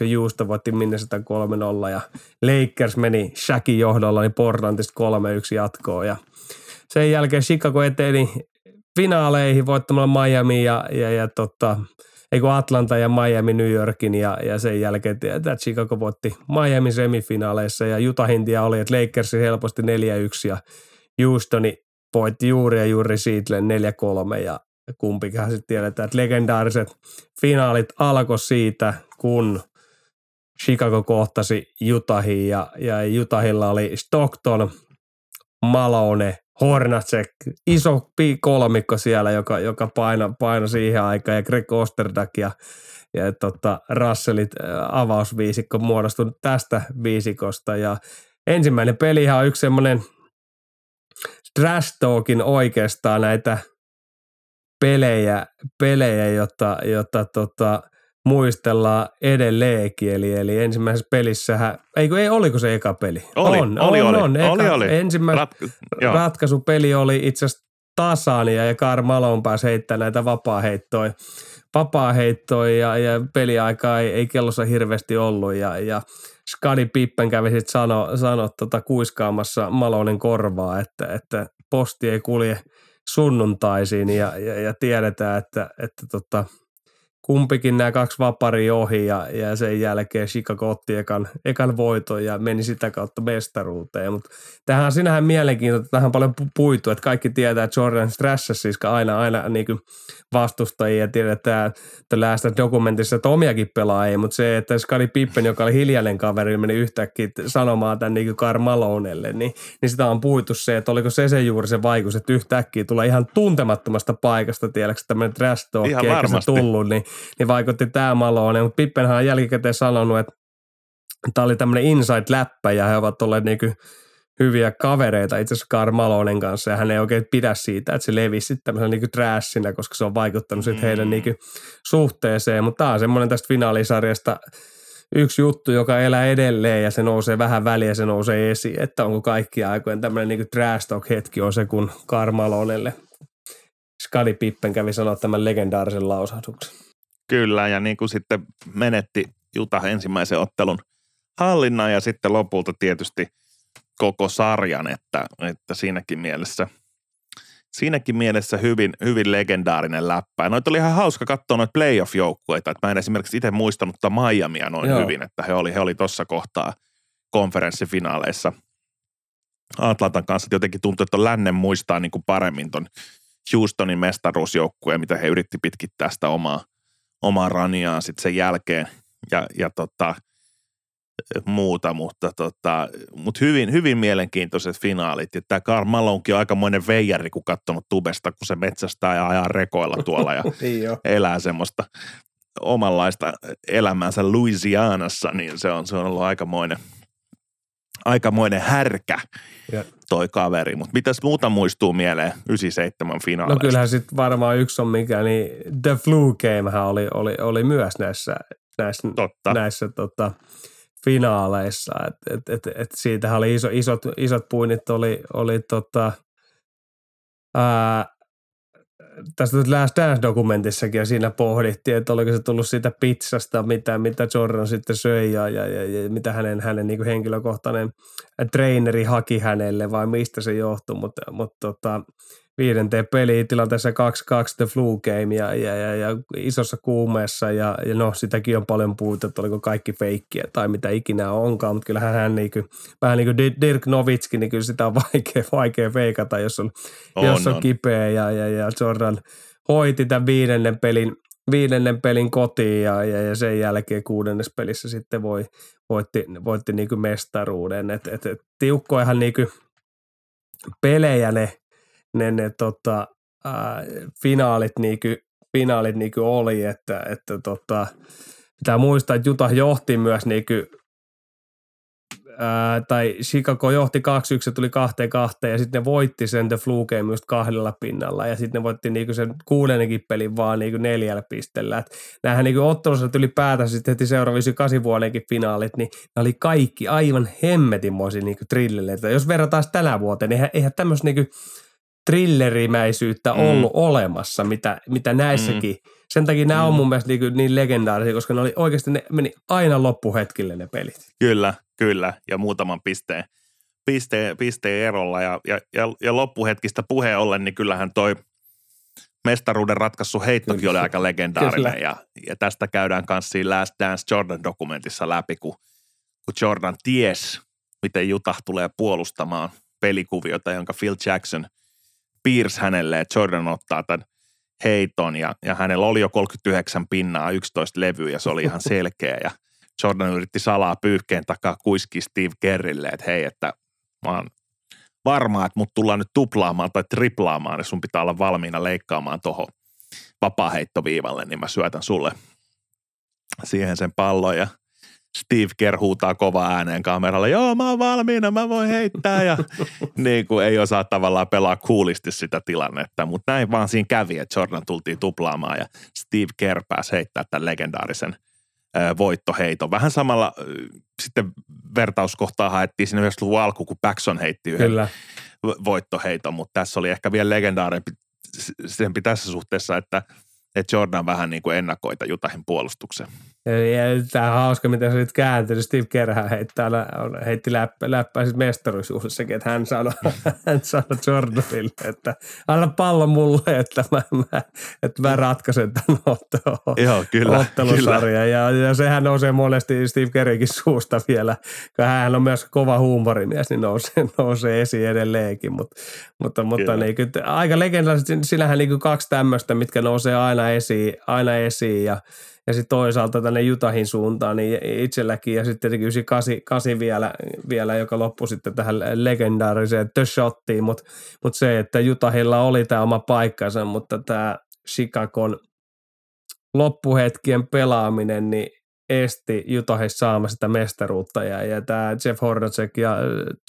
ja Houston voitti Minnesota 3-0 ja Lakers meni Shaqin johdolla niin Portlandista 3-1 jatkoon ja sen jälkeen Chicago eteni finaaleihin voittamalla Miami ja, ja, ja tota, ei kun Atlanta ja Miami New Yorkin ja, ja sen jälkeen että Chicago voitti Miami semifinaaleissa ja Utah India oli, että Lakers helposti 4-1 ja Houstoni voitti juuri ja juuri Seattle 4-3 ja kumpikaan sitten tiedetään, että legendaariset finaalit alkoi siitä, kun Chicago kohtasi Utahin ja, ja Utahilla oli Stockton, Malone, Hornacek, iso kolmikko siellä, joka, joka paino, paino siihen aikaan ja Greg Osterdak ja, ja tota, Russellit ää, avausviisikko muodostui tästä viisikosta. Ja ensimmäinen pelihan on yksi semmoinen trash talkin oikeastaan näitä pelejä, pelejä jota, jota tota, muistellaan edelleenkin. Eli, eli ensimmäisessä pelissähän, ei, kun ei oliko se eka peli? Oli, on, oli, on, oli. on, eka, Oli, oli. Ensimmäinen Rat- joo. ratkaisupeli oli itse asiassa tasan ja, Karl Malone pääsi heittämään näitä vapaaheittoja, vapaaheittoja ja, ja peliaikaa ei, ei kellossa hirveästi ollut ja, ja Skadi Pippen kävi sitten sano, sano tota, kuiskaamassa Malonen korvaa, että, että posti ei kulje sunnuntaisiin ja, ja, ja tiedetään, että, että tota, kumpikin nämä kaksi vapari ohi ja, ja sen jälkeen Chicago otti ekan, ekan voiton ja meni sitä kautta mestaruuteen. Mutta tähän on sinähän mielenkiintoista, tähän on paljon pu- puitu, että kaikki tietää, että Jordan stressasi siis aina, aina niin vastustajia tiedetään The Last dokumentissa, että omiakin pelaajia, mutta se, että Scottie Pippen, joka oli hiljainen kaveri, meni yhtäkkiä sanomaan tämän niin kuin Karl Malonelle, niin, niin sitä on puitu se, että oliko se se juuri se vaikutus, että yhtäkkiä tulee ihan tuntemattomasta paikasta, tiedätkö, tämmöinen trash talk, tullut, niin, niin vaikutti tämä Malone, mutta Pippenhän on jälkikäteen sanonut, että tämä oli tämmöinen inside-läppä ja he ovat olleet niin kuin hyviä kavereita itse asiassa Karl Malonen kanssa ja hän ei oikein pidä siitä, että se levisi sitten tämmöisen niin trashina, koska se on vaikuttanut sitten heidän Mm. niin kuin suhteeseen, mutta tämä on semmoinen tästä finaalisarjasta yksi juttu, joka elää edelleen ja se nousee vähän väliä, se nousee esiin, että onko kaikki aikojen tämmöinen niin trash talk hetki on se, kun Karl Malonelle Skadi Pippen kävi sanoa tämän legendaarisen lausahduksen. Kyllä, ja niin kuin sitten menetti Juta ensimmäisen ottelun hallinnan ja sitten lopulta tietysti koko sarjan, että, että siinäkin mielessä siinäkin mielessä hyvin, hyvin legendaarinen läppä. Ja noita oli ihan hauska katsoa noita playoff-joukkueita. Että mä en esimerkiksi itse muistanut tätä Miamia noin Joo. hyvin, että he oli, he oli tuossa kohtaa konferenssifinaaleissa Atlantan kanssa. Jotenkin tuntuu, että lännen muistaa niin kuin paremmin ton Houstonin mestaruusjoukkueen, mitä he yritti pitkittää sitä omaa, omaa raniaan sitten sen jälkeen ja, ja tota, muuta, mutta tota, mut hyvin, hyvin mielenkiintoiset finaalit. Ja tämä Karl Malonkin on aikamoinen veijari, kun katsonut tubesta, kun se metsästää ja ajaa rekoilla tuolla ja Niin elää semmoista omanlaista elämänsä Louisianassa, niin se on, se on ollut aikamoinen, aikamoinen härkä Ja- toi kaveri. Mutta mitäs muuta muistuu mieleen 97 finaaleista? No kyllähän sitten varmaan yksi on mikä, niin The Flu Gamehän oli, oli, oli myös näissä, näissä, Totta. näissä tota, finaaleissa. Et, et, et, et siitähän oli iso, isot, isot puinnit oli, oli tota, ää, tästä nyt Last Dance-dokumentissakin ja siinä pohdittiin, että oliko se tullut siitä pizzasta, mitä, mitä Jordan sitten söi ja, ja, ja, ja mitä hänen, hänen niin henkilökohtainen treeneri haki hänelle vai mistä se johtui, mutta, mutta tota, viidenteen pelitilanteessa 2-2 The Flu Game ja, ja, ja, ja isossa kuumeessa ja, ja no sitäkin on paljon puhuttu, että oliko kaikki feikkiä tai mitä ikinä onkaan, mutta kyllähän hän niin kuin, vähän niin kuin Di- Dirk Nowitzki, niin kyllä sitä on vaikea, vaikea feikata, jos on, On, jos on, on. kipeä ja, ja, ja Jordan hoiti tämän viidennen pelin, viidennen pelin kotiin ja, ja, ja sen jälkeen kuudennes pelissä sitten voi, voitti, voitti niin kuin mestaruuden. Et, et, et, tiukkoihan niin kuin pelejä ne, ne, ne tota, ää, finaalit, niin kuin, finaalit niin kuin oli, että, että tota, pitää muistaa, että Utah johti myös niin kuin, ää, tai Chicago johti 2-1 ja tuli 2-2 ja sitten ne voitti sen The Flu Game just kahdella pinnalla ja sitten ne voitti niinku sen kuudennenkin pelin vaan niinku neljällä pisteellä. Et näähän niinku ottelussa ylipäätään sitten heti seuraavissa kahdeksan vuodenkin finaalit, niin ne oli kaikki aivan hemmetinmoisia niinku trilleleitä. Jos verrataan tänä vuoteen, niin eihän, eihän tämmöistä niinku trillerimäisyyttä Mm. ollut olemassa, mitä, mitä näissäkin. Sen takia nämä on Mm. mun mielestä niin, niin legendaarisia, koska ne oli oikeasti, ne meni aina loppuhetkille ne pelit. Kyllä, kyllä. Ja muutaman pisteen, pisteen, pisteen erolla. Ja, ja, ja, ja loppuhetkistä puheen ollen, niin kyllähän toi mestaruuden ratkaisu heittokin Kyllä. oli aika legendaarinen. Kyllä. Ja, ja, tästä käydään kanssa siinä Last Dance Jordan-dokumentissa läpi, kun, kun Jordan ties, miten Utah tulee puolustamaan pelikuviota, jonka Phil Jackson piirsi hänelle, että Jordan ottaa tämän heiton ja, ja hänellä oli jo 39 pinnaa, 11 levyä ja se oli ihan selkeä ja Jordan yritti salaa pyyhkeen takaa kuiski Steve Kerrille, että hei, että mä oon varma, että mut tullaan nyt tuplaamaan tai triplaamaan ja sun pitää olla valmiina leikkaamaan tuohon vapaaheittoviivalle, niin mä syötän sulle siihen sen pallon ja Steve Kerr huutaa kova ääneen kameralle, joo mä oon valmiina, mä voin heittää ja niin kuin ei osaa tavallaan pelaa kuulisti sitä tilannetta, mutta näin vaan siinä kävi, että Jordan tultiin tuplaamaan ja Steve Kerr pääsi heittää tämän legendaarisen voittoheiton. Vähän samalla sitten vertauskohtaa haettiin siinä 90-luvun alku, kun Paxson heitti yhden Kyllä. vo- voittoheiton, mutta tässä oli ehkä vielä legendaarempi s- sempi tässä suhteessa, että, että Jordan vähän niin kuin ennakoita Jutahin puolustuksen. Tämä on hauska, miten se nyt kääntyi. Steve Kerhän heittää, heitti läppä, läppää sitten mestaruusjuhlissakin, että hän sanoi, hän sanoi Jordanille, että anna pallo mulle, että mä, mä, että mä ratkaisen tämän ottelun. Joo, kyllä, ottelusarja. Ja, ja, sehän nousee monesti Steve Kerrikin suusta vielä, kun hän on myös kova huumorimies, niin nousee, nousee esiin edelleenkin. Mut, mutta mutta Kyllä. niin, kyllä, aika legendaarisesti, sinähän niin kaksi tämmöistä, mitkä nousee aina esiin, aina esiin ja ja sitten toisaalta tänne Jutahin suuntaan, niin itselläkin ja sitten tietenkin 98 vielä, vielä, joka loppui sitten tähän legendaariseen The Shottiin, mutta mut se, että Jutahilla oli tämä oma paikkansa, mutta tämä Chicagon loppuhetkien pelaaminen, niin esti Utahissa saamassa sitä mestaruutta ja, ja tämä Jeff Hornacek ja äh,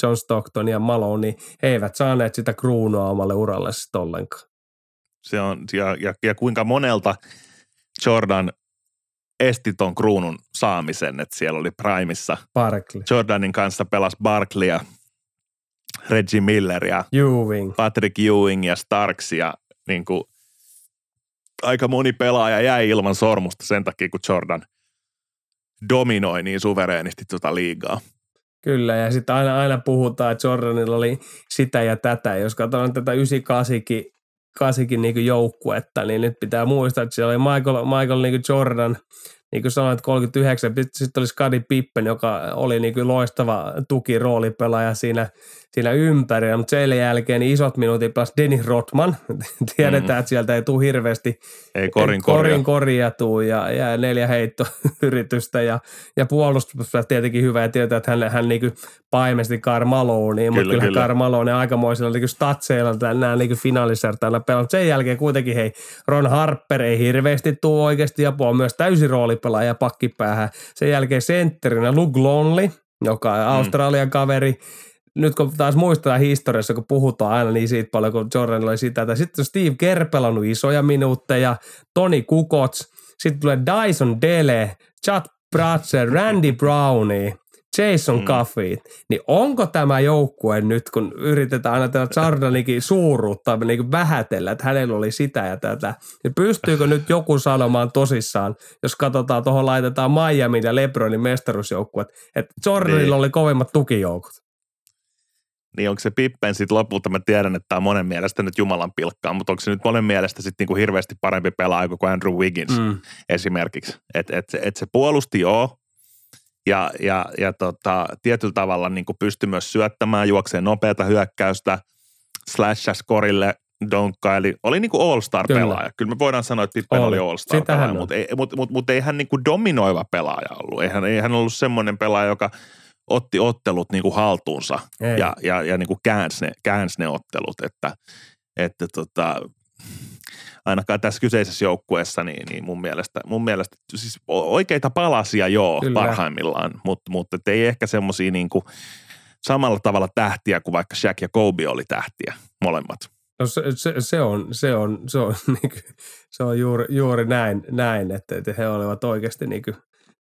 John Stockton ja Malone, niin he eivät saaneet sitä kruunua omalle uralle sitten ollenkaan. Se on, ja, ja, ja kuinka monelta Jordan esti ton kruunun saamisen, että siellä oli Primissa. Barkley, Jordanin kanssa pelas Barkley ja Reggie Miller ja Ewing, Patrick Ewing ja Starks ja niin kuin, aika moni pelaaja jäi ilman sormusta sen takia, kun Jordan dominoi niin suvereenisti tuota liigaa. Kyllä, ja sitten aina, aina puhutaan, että Jordanilla oli sitä ja tätä. Jos katsotaan tätä 98 kasikin niin joukkuetta, niin nyt pitää muistaa, että siellä oli Michael, Michael niin Jordan, niin kuin sanoit, 39. Sitten oli Skadi Pippen, joka oli niin kuin loistava tukiroolipelaaja siinä, siinä ympärillä, mutta sen jälkeen niin isot minuutit pelasi Dennis Rotman. Tiedetään, mm. että sieltä ei tule hirveästi ei korin, korin korja tuu ja, ja neljä heittoyritystä ja, ja puolustus tietenkin hyvä ja tietää, että hän, hän niin kuin paimesti Carmaloniin, mutta kyllä, kyllä. Carmalone aikamoisilla niin statseilla nämä niin finaalisärtäällä pelannut. Sen jälkeen kuitenkin hei, Ron Harper ei hirveästi tuu oikeasti ja on myös täysi roolipelaaja pakkipäähän. Sen jälkeen sentterinä Luke Longley, joka on mm. Australian kaveri, nyt kun taas muistetaan historiassa, kun puhutaan aina niin siitä paljon, kun Jordan oli sitä, että sitten Steve Kerpel on isoja minuutteja, Toni Kukots, sitten tulee Dyson Dele, Chad Pratcher, Randy Brownie, Jason mm. Caffey, niin onko tämä joukkue nyt, kun yritetään aina tätä Jordanikin suuruutta niin vähätellä, että hänellä oli sitä ja tätä, niin pystyykö nyt joku sanomaan tosissaan, jos katsotaan, tuohon laitetaan Miami ja Lebronin mestaruusjoukkuet, että Jordanilla niin. oli kovimmat tukijoukot niin onko se Pippen sitten lopulta, mä tiedän, että tämä on monen mielestä nyt Jumalan pilkkaa, mutta onko se nyt monen mielestä sitten niinku hirveästi parempi pelaaja kuin Andrew Wiggins mm. esimerkiksi. Että et, et se puolusti joo, ja, ja, ja tota, tietyllä tavalla niin pystyi myös syöttämään, juokseen nopeata hyökkäystä, slashas korille, donkkaili, oli niin kuin all-star-pelaaja. Kyllä. Kyllä me voidaan sanoa, että Pippen oli, oli all-star-pelaaja, mutta ei, mut, mut, mut ei hän niin kuin dominoiva pelaaja ollut. Ei hän, ei hän ollut semmoinen pelaaja, joka – otti ottelut niin kuin haltuunsa Ei. ja, ja, ja niin kuin käänsi, ne, käänsi ne ottelut, että, että tota, ainakaan tässä kyseisessä joukkueessa, niin, niin mun, mielestä, mun mielestä siis oikeita palasia joo Kyllä. parhaimmillaan, mutta, mutta ei ehkä semmoisia niin kuin samalla tavalla tähtiä kuin vaikka Shaq ja Kobe oli tähtiä molemmat. No se, se, se, on, se, on, se, on, niin kuin, se on juuri, juuri näin, näin että, että he olivat oikeasti niin kuin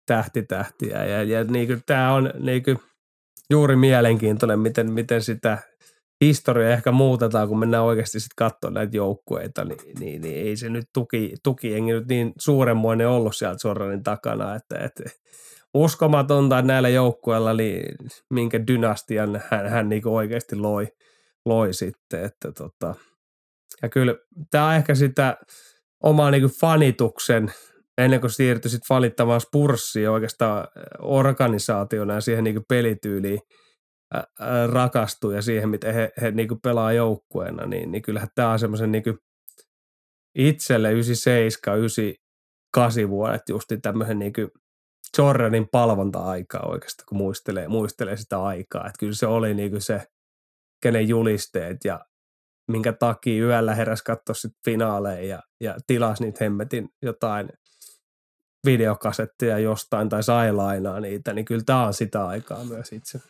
tähtitähtiä. Ja, ja niin kuin, tämä on niin kuin, juuri mielenkiintoinen, miten, miten sitä historiaa ehkä muutetaan, kun mennään oikeasti sitten katsomaan näitä joukkueita, niin, niin, niin, ei se nyt tuki, tukiengi nyt niin suuremmoinen ollut sieltä Sorranin takana, että, että uskomatonta, näillä joukkueilla, niin minkä dynastian hän, hän niin oikeasti loi, loi sitten, että tota, ja kyllä tämä on ehkä sitä omaa niin fanituksen ennen kuin siirtyi sitten valittamaan Spurssiin oikeastaan organisaationa ja siihen niin pelityyliin rakastui ja siihen, miten he, he niin pelaa joukkueena, niin, niin kyllähän tämä on semmoisen niin itselle 97, 98 vuodet justi tämmöisen niin Jordanin palvonta-aikaa oikeastaan, kun muistelee, muistelee sitä aikaa. Että kyllä se oli niin se, kenen julisteet ja minkä takia yöllä heräsi katsoa sitten finaaleja ja, ja tilasi niitä hemmetin jotain videokasetteja jostain tai sai lainaa niitä, niin kyllä tämä on sitä aikaa myös itse.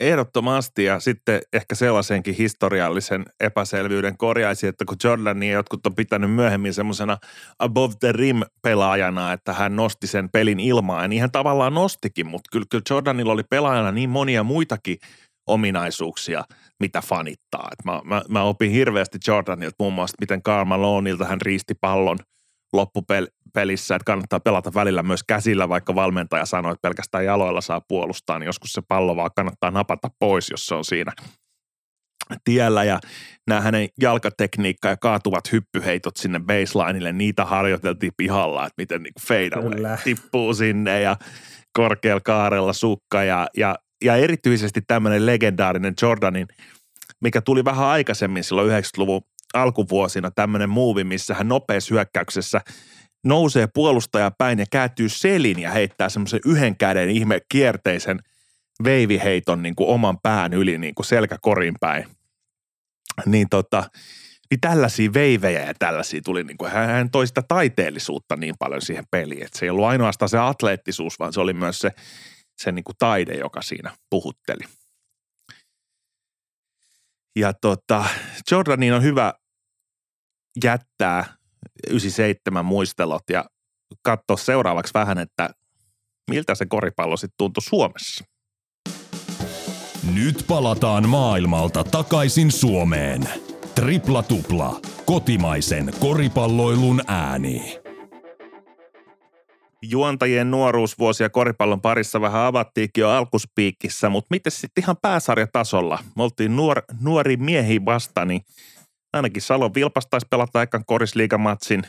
Ehdottomasti ja sitten ehkä sellaisenkin historiallisen epäselvyyden korjaisi, että kun Jordanin jotkut on pitänyt myöhemmin semmoisena above the rim pelaajana, että hän nosti sen pelin ilmaan, niin hän tavallaan nostikin, mutta kyllä, kyllä Jordanilla oli pelaajana niin monia muitakin ominaisuuksia, mitä fanittaa. Et mä, mä, mä opin hirveästi Jordanilta muun muassa, miten Karl Malonilta hän riisti pallon – loppupelissä, että kannattaa pelata välillä myös käsillä, vaikka valmentaja sanoi, että pelkästään jaloilla saa puolustaa, niin joskus se pallo vaan kannattaa napata pois, jos se on siinä tiellä. Ja nämä hänen jalkatekniikka ja kaatuvat hyppyheitot sinne baselineille, niitä harjoiteltiin pihalla, että miten niin fade tippuu sinne ja korkealla kaarella sukka ja, ja, ja erityisesti tämmöinen legendaarinen Jordanin, mikä tuli vähän aikaisemmin silloin 90-luvun alkuvuosina tämmöinen muuvi, missä hän nopeassa hyökkäyksessä nousee puolustaja päin ja kääntyy selin ja heittää semmoisen yhden käden ihme kierteisen veiviheiton niin kuin oman pään yli niin kuin selkäkorin päin. Niin tota, niin tällaisia veivejä ja tällaisia tuli, niin kuin, hän toi sitä taiteellisuutta niin paljon siihen peliin, että se ei ollut ainoastaan se atleettisuus, vaan se oli myös se, se niin kuin taide, joka siinä puhutteli. Ja tota, Jordanin on hyvä jättää 97 muistelot ja katsoa seuraavaksi vähän, että miltä se koripallo sitten tuntui Suomessa. Nyt palataan maailmalta takaisin Suomeen. Tripla tupla. Kotimaisen koripalloilun ääni. Juontajien nuoruusvuosia koripallon parissa vähän avattiinkin jo alkuspiikissä, mutta miten sitten ihan pääsarjatasolla? Me oltiin nuor, nuori miehi vasta, niin ainakin Salon Vilpas taisi pelata ekan korisliigamatsin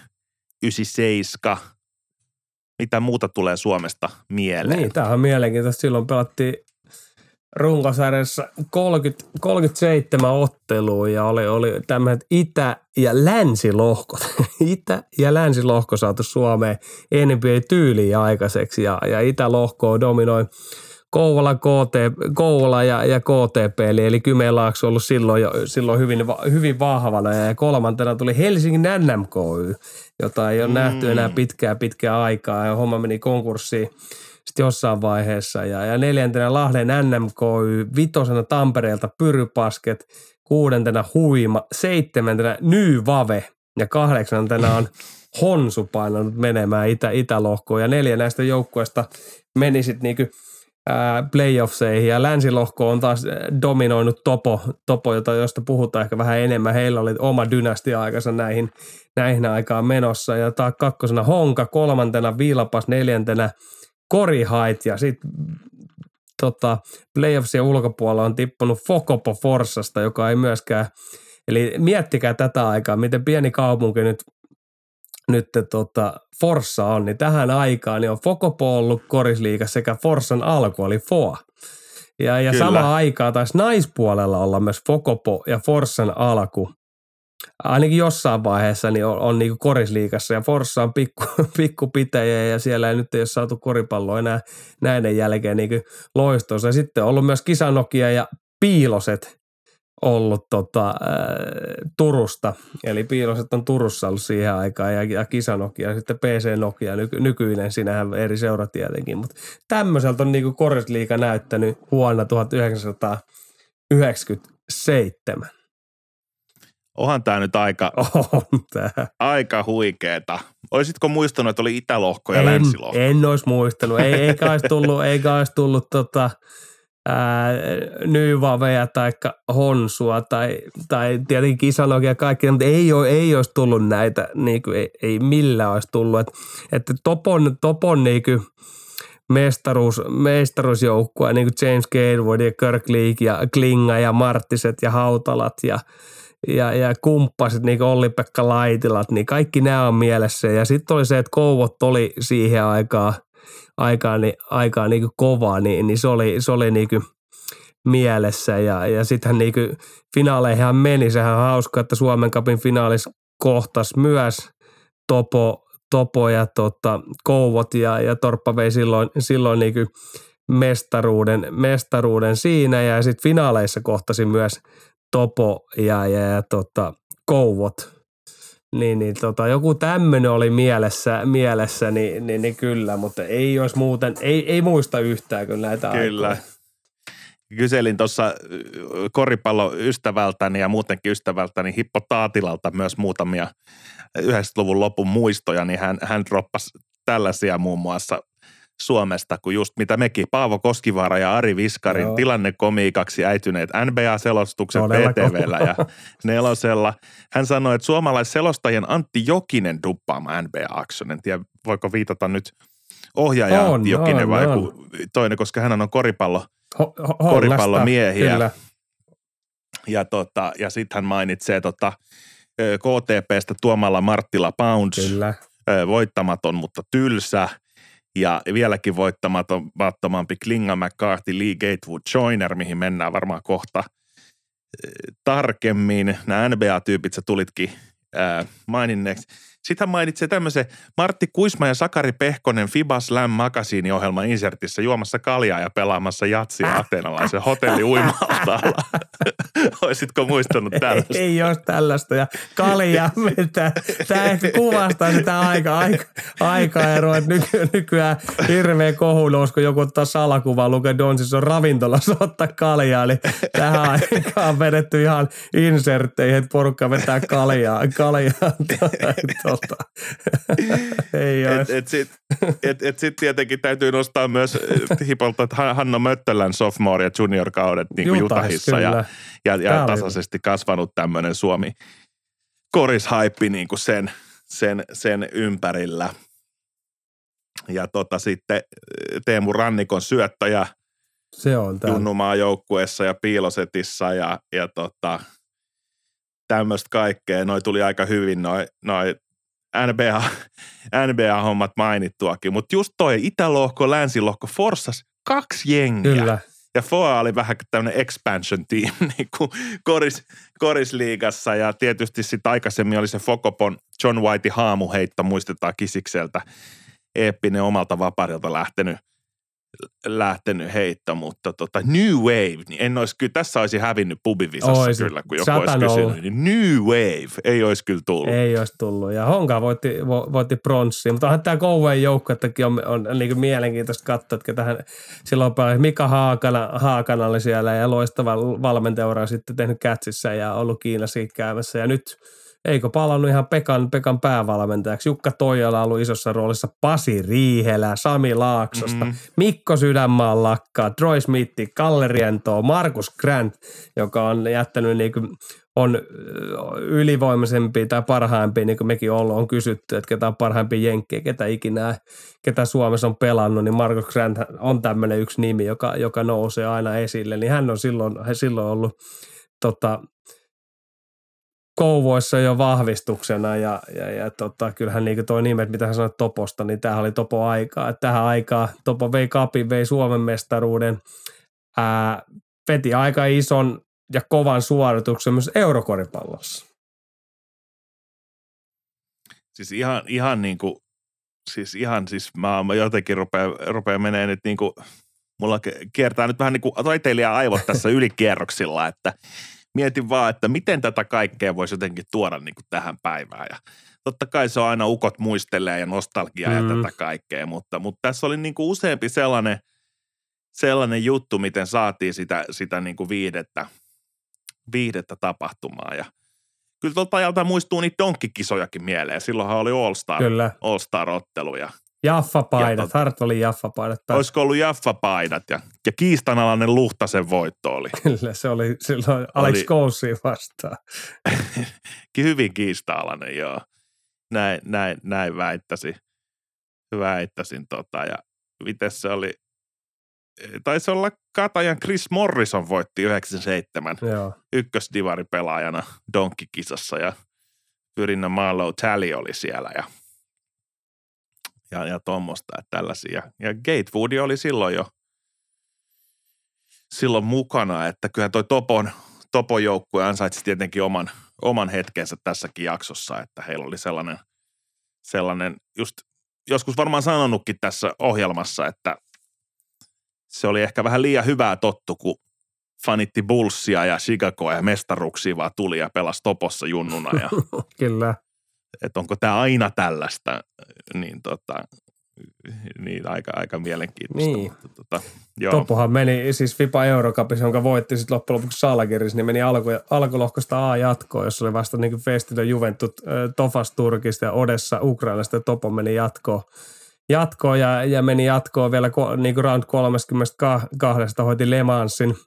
97. mitä muuta tulee Suomesta mieleen? Niin, tämähän on mielenkiintoista. Silloin pelattiin runkosarjassa 30, 37 ottelua ja oli, oli tämmöiset itä- ja länsilohkot. itä- ja länsilohko saatu Suomeen NBA-tyyliin aikaiseksi ja, ja itälohkoa dominoi Kouvola, KT, Kouvola ja, ja KTP, eli, eli Kymenlaakso ollut silloin, jo, silloin hyvin, hyvin vahvana. Ja kolmantena tuli Helsingin NMKY, jota ei ole mm. nähty enää pitkää pitkää aikaa ja homma meni konkurssiin sitten jossain vaiheessa. Ja, ja neljäntenä Lahden NMKY, vitosena Tampereelta Pyrypasket, kuudentena Huima, seitsemäntenä Nyvave ja kahdeksantena on Honsu painanut menemään itä, itälohkoon. Ja neljä näistä joukkueista meni sitten niinku playoffseihin. Ja länsilohko on taas dominoinut Topo, topo jota, josta puhutaan ehkä vähän enemmän. Heillä oli oma dynastia aikansa näihin, näihin aikaan menossa. Ja taas kakkosena Honka, kolmantena Vilpas, neljäntenä Korihait ja sitten tota, playoffsien ulkopuolella on tippunut Fokopo Forsasta, joka ei myöskään, eli miettikää tätä aikaa, miten pieni kaupunki nyt nyt tota, Forssa on, niin tähän aikaan niin on Fokopo ollut korisliiga sekä Forssan alku oli Foa. Ja, ja sama aikaa taisi naispuolella olla myös Fokopo ja Forssan alku ainakin jossain vaiheessa niin on, on niin korisliikassa ja Forssa on pikku, pikku pitäjä ja siellä ei nyt ei ole saatu koripalloa enää näiden jälkeen niin loistossa. Ja sitten on ollut myös Kisanokia ja Piiloset ollut tota, ää, Turusta, eli Piiloset on Turussa ollut siihen aikaan ja, ja Kisanokia ja sitten PC Nokia, nyky, nykyinen, sinähän eri seura tietenkin, mutta tämmöiseltä on niin korisliika näyttänyt vuonna 1997. Onhan tämä nyt aika, on tää. aika huikeeta. Olisitko muistanut, että oli itälohko ja en, länsilohko? En olisi muistanut. Ei, eikä olisi tullut, eikä olisi tullut tota, ää, tai Honsua tai, tai tietenkin Kisanokia ja kaikki, mutta ei, ole, ei olisi tullut näitä, niin kuin, ei, ei millään olisi tullut. Että Topon, Topon niin kuin, mestaruus, mestaruusjoukkue, niin kuin James Gatewood ja Kirk League ja Klinga ja Marttiset ja Hautalat ja – ja, ja kumppasit, niin kuin Olli-Pekka Laitilat, niin kaikki nämä on mielessä. Ja sitten oli se, että Kouvot oli siihen aikaan, aikaan, niin, aikaan niin kovaa, niin, niin se oli, se oli niin mielessä. Ja, ja sittenhän niin finaaleihin meni. Sehän on hauska, että Suomen kapin finaalis kohtas myös Topo, Topo ja tota, Kouvot ja, ja Torppa vei silloin, silloin niin mestaruuden, mestaruuden siinä ja sitten finaaleissa kohtasi myös Topo ja, ja, ja tota, Kouvot. Niin, niin tota, joku tämmöinen oli mielessä, mielessä niin, niin, niin, kyllä, mutta ei olisi muuten, ei, ei muista yhtään kyllä näitä Kyllä. aikoja. Kyselin tuossa koripalloystävältäni ja muutenkin ystävältäni Hippo Taatilalta myös muutamia 90-luvun lopun muistoja, niin hän, hän droppasi tällaisia muun muassa – Suomesta kuin just mitä mekin. Paavo Koskivaara ja Ari Viskarin Joo. tilannekomiikaksi äityneet NBA-selostukset PTVllä ja nelosella. Hän sanoi, että suomalaisselostajien Antti Jokinen duppaama NBA-akson. En tiedä, voiko viitata nyt ohjaaja on, Antti Jokinen on, vai on. toinen, koska hän on koripallo, ho, ho, koripallomiehiä. Kyllä. Ja, tota, ja sitten hän mainitsee tota, KTPstä Tuomalla Marttila Pounds. Kyllä. Voittamaton, mutta tylsä – ja vieläkin voittamattomampi Klinga McCarthy, Lee Gatewood Joiner, mihin mennään varmaan kohta tarkemmin. Nämä NBA-tyypit sä tulitkin maininneeksi. Sitten hän mainitsee tämmöisen Martti Kuisma ja Sakari Pehkonen FIBA Slam Magazine-ohjelman insertissä juomassa kaljaa ja pelaamassa jatsia atenalaisen hotelli uimaltaalla. Oisitko muistanut tällaista? Ei, ei olisi tällaista ja kaljaa mitä. Tämä ehkä kuvastaa sitä aika, aika, aikaeroa, että nyky, nykyään hirveä kohu nousi, kun joku ottaa salakuvaa, lukee Donsis on ravintolassa ottaa kaljaa. Eli tähän aikaan on vedetty ihan insertteihin, että porukka vetää kaljaa. kaljaa tota. Ei et, et Sitten et, et sit tietenkin täytyy nostaa myös hipolta, että Hanna Möttölän sophomore ja junior kaudet niin kuin Jutahissa ja, ja, ja tasaisesti kasvanut tämmöinen Suomi korishaippi niin kuin sen, sen, sen ympärillä. Ja tota sitten Teemu Rannikon syöttäjä se on Junnumaa joukkueessa ja piilosetissa ja, ja tota, tämmöistä kaikkea. Noi tuli aika hyvin noi, noi NBA, NBA-hommat mainittuakin. Mutta just toi itälohko, länsilohko, Forssas kaksi jengiä. Kyllä. Ja FOA oli vähän tämmöinen expansion team niin kuin koris, korisliigassa ja tietysti sitten aikaisemmin oli se Fokopon John White haamuheitto, muistetaan Kisikseltä, eeppinen omalta vaparilta lähtenyt – lähtenyt heitto, mutta tota New Wave, niin en olisi kyllä, tässä olisi hävinnyt pubivisassa Ois, kyllä, kun joku olisi kysynyt. Niin New Wave ei olisi kyllä tullut. Ei olisi tullut. Ja Honka voitti, vo, voitti pronssia, mutta onhan tämä Kouven joukkuettakin on, on, on niin mielenkiintoista katsoa, että tähän silloin Mika Haakana, Haakana oli siellä ja loistava valmentaja sitten tehnyt kätsissä ja ollut Kiinassa käymässä ja nyt – eikö palannut ihan Pekan, Pekan päävalmentajaksi. Jukka Toijala on ollut isossa roolissa, Pasi Riihelä, Sami Laaksosta, mm-hmm. Mikko Sydänmaan lakkaa, Troy Smithi, Kalle Rientoa, Markus Grant, joka on jättänyt niin kuin, on ylivoimaisempia tai parhaimpia, niin kuin mekin ollaan, on kysytty, että ketä on parhaimpia jenkkejä, ketä ikinä, ketä Suomessa on pelannut, niin Markus Grant on tämmöinen yksi nimi, joka, joka nousee aina esille, niin hän on silloin, silloin ollut tota, kouvoissa jo vahvistuksena ja, ja, ja tota, kyllähän niin toi nimet, mitä hän sanoit Toposta, niin tämähän oli Topo aikaa. Tähän aikaan Topo vei kapin, vei Suomen mestaruuden, ää, veti aika ison ja kovan suorituksen myös eurokoripallossa. Siis ihan, ihan niin kuin, siis ihan siis mä, mä jotenkin rupean, rupean menee nyt niin kuin, mulla kiertää nyt vähän niin kuin taiteilija aivot tässä ylikierroksilla, että – mietin vaan, että miten tätä kaikkea voisi jotenkin tuoda niin kuin tähän päivään. Ja totta kai se on aina ukot muistelee ja nostalgiaa mm. ja tätä kaikkea, mutta, mutta tässä oli niin kuin useampi sellainen, sellainen juttu, miten saatiin sitä, sitä niin kuin viihdettä, viihdettä tapahtumaan. Ja kyllä tuolta ajalta muistuu niitä donkkikisojakin mieleen. Silloinhan oli All-Star. All-Star-ottelu ja Jaffa-paidat, ja Hartwallin Jaffa-paidat. Olisiko ollut Jaffa-paidat ja, ja kiistanalainen Luhtasen voitto oli. Kyllä, se oli silloin Alex Koussi vastaan. Hyvin kiistanalainen, joo. Näin, näin, näin väittäisin. Väittäisin tota ja miten se oli, taisi olla Katajan Chris Morrison voitti 97 Joo. ykkösdivari-pelaajana Donkey-kisassa ja Pyrinnä Marlow Tally oli siellä ja – ja, ja tuommoista, että tällaisia. Ja Gatewood oli silloin jo silloin mukana, että kyllä toi Topon, Topon joukkue ansaitsi tietenkin oman, oman hetkensä tässäkin jaksossa, että heillä oli sellainen, sellainen just joskus varmaan sanonutkin tässä ohjelmassa, että se oli ehkä vähän liian hyvää tottu, kun fanitti Bullsia ja Chicagoa ja mestaruksia vaan tuli ja pelasi topossa junnuna. Ja Kyllä että onko tämä aina tällaista, niin, tota, niin aika, aika mielenkiintoista. Niin. Mutta, tota, joo. Toppohan meni siis FIPA Eurocupissa, jonka voitti sitten loppujen lopuksi Salgiris, niin meni alku, alkulohkosta A-jatkoon, jossa oli vasta niin Festito Juventus Tofas Turkista ja Odessa Ukrainasta ja Topo meni jatkoon. Jatkoon ja, ja meni jatkoon vielä niin kuin round 32 hoiti Le Mansin –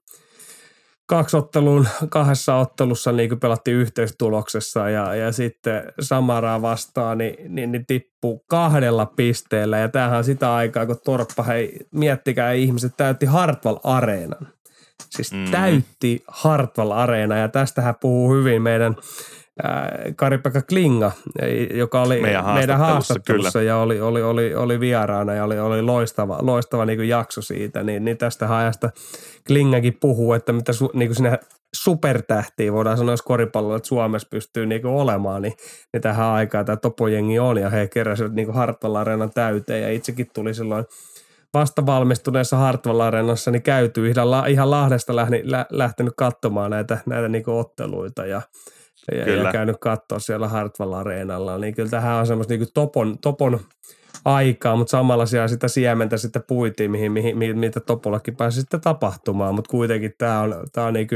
kaksi otteluun, kahdessa ottelussa niin kuin pelattiin yhteistuloksessa ja, ja sitten Samaraa vastaan, niin, niin, niin tippuu kahdella pisteellä. Ja tämähän on sitä aikaa, kun Torppa, hei, miettikää ihmiset, täytti Hartwall-areenan. Siis mm. täytti Hartwall-areena ja tästähän puhuu hyvin meidän Kari-Pekka Klinga, joka oli meidän haastattelussa, meidän haastattelussa ja oli, oli, oli, oli vieraana ja oli, oli loistava, loistava niin jakso siitä, niin, niin tästä ajasta Klingakin puhuu, että mitä su, niin kuin sinä supertähtiä voidaan sanoa, jos koripallo, että Suomessa pystyy niin kuin olemaan, niin, niin tähän aikaan tämä topojengi on ja he keräsivät niin Hartwall Areenan täyteen ja itsekin tuli silloin vasta valmistuneessa Hartwall Areenassa niin käyty ihan, ihan Lahdesta lähtenyt katsomaan näitä, näitä niin otteluita ja – ja, kyllä. ja käynyt katsoa siellä Hartwall Areenalla, niin kyllä tähän on semmoista niin topon, topon aikaa, mutta samalla siellä sitä siementä sitten puitiin, mihin, mihin, mihin, mitä Topollakin pääsi sitten tapahtumaan, mutta kuitenkin tämä on, tämä on niin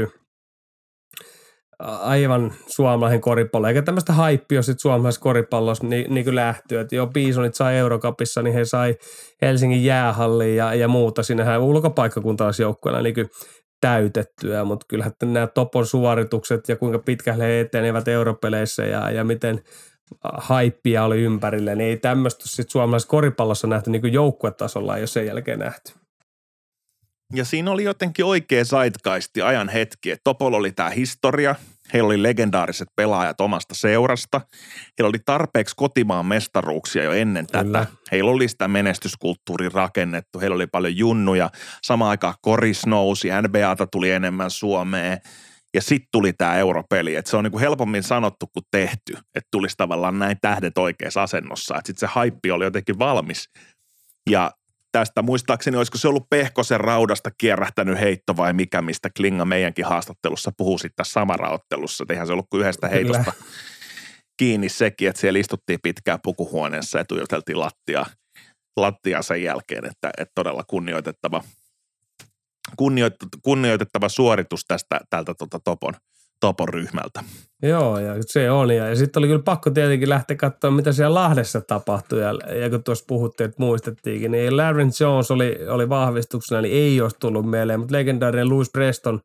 aivan suomalainen koripallo, eikä tämmöistä haippia sitten suomalaisessa koripallossa niin, niin kuin lähtyä, että jo Bisonit sai Eurokapissa, niin he sai Helsingin jäähalliin ja, ja muuta, sinnehän ulkopaikkakuntalaisjoukkueena niin täytettyä, mutta kyllähän nämä Topon suoritukset ja kuinka pitkälle he etenevät europeleissä ja, ja miten haippia oli ympärillä, niin ei tämmöistä sitten suomalaisessa koripallossa nähty niin kuin joukkuetasolla, jos sen jälkeen nähty. Ja siinä oli jotenkin oikea saitkaisti ajan hetki, että Topol oli tämä historia, Heillä oli legendaariset pelaajat omasta seurasta. Heillä oli tarpeeksi kotimaan mestaruuksia jo ennen Kyllä. tätä. Heillä oli sitä menestyskulttuuri rakennettu. Heillä oli paljon junnuja. Samaan aikaan koris nousi, NBAta tuli enemmän Suomeen. Ja sitten tuli tämä europeli. Et se on niinku helpommin sanottu kuin tehty, että tulisi tavallaan näin tähdet oikeassa asennossa. Että sitten se haippi oli jotenkin valmis. Ja tästä muistaakseni, olisiko se ollut Pehkosen raudasta kierrähtänyt heitto vai mikä, mistä Klinga meidänkin haastattelussa puhuu sitten samaraottelussa. Eihän se ollut kuin yhdestä Kyllä. heitosta kiinni sekin, että siellä istuttiin pitkään pukuhuoneessa ja tuijoteltiin lattiaa, lattiaa sen jälkeen, että, että todella kunnioitettava, kunnioit, kunnioitettava suoritus tästä tältä tota topon, topon ryhmältä. Joo, ja se on. Ja, sitten oli kyllä pakko tietenkin lähteä katsomaan, mitä siellä Lahdessa tapahtui. Ja, ja kun tuossa puhuttiin, että muistettiinkin, niin Larry Jones oli, oli vahvistuksena, niin ei olisi tullut mieleen. Mutta legendaarinen Louis Preston,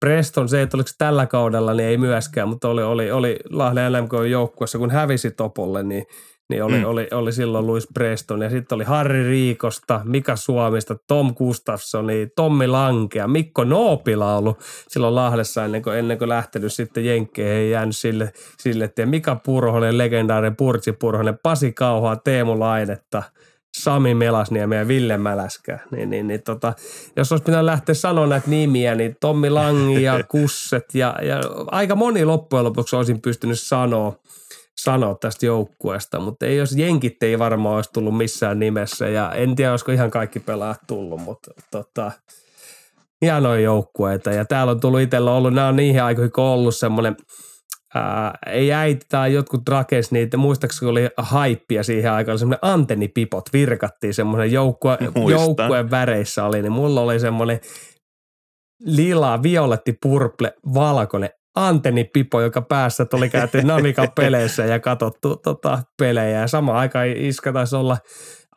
Preston, se, että oliko tällä kaudella, niin ei myöskään, mutta oli, oli, oli Lahden LMK-joukkuessa, kun hävisi Topolle, niin, niin oli, Mm. oli, oli silloin Louis Preston. Ja sitten oli Harri Riikosta, Mika Suomista, Tom Gustafssoni, Tommi Lankea, Mikko Noopila ollut silloin Lahdessa ennen kuin, ennen kuin lähtenyt sitten Jenkkeihin ei jäänyt sille, sille että Mika Purhonen, legendaarinen Purtsi Purhonen, Pasi Kauhaa, Teemu Lainetta, Sami Melasniemi ja Ville Mäläskä. Niin, niin, niin tota, jos olisi pitänyt lähteä sanoa näitä nimiä, niin Tommi Langi ja Kusset ja, ja aika moni loppujen lopuksi olisin pystynyt sanoa, sanoa tästä joukkueesta, mutta ei jos jenkit ei varmaan olisi tullut missään nimessä ja en tiedä, olisiko ihan kaikki pelaajat tullut, mutta tota, hienoja joukkueita. Ja täällä on tullut itsellä ollut, nämä on niihin aikoihin, kun ollut semmoinen Ää, ei äiti tai jotkut rakes niitä, muistaakseni oli haippia siihen aikaan, semmoinen antennipipot, virkattiin semmoinen joukkue, joukkueen väreissä oli, niin mulla oli semmoinen lila, violetti, purple, valkoinen antennipipo, joka päässä tuli käyty Namikan peleissä ja katsottu tota, pelejä. Ja samaan aikaan Iska taisi olla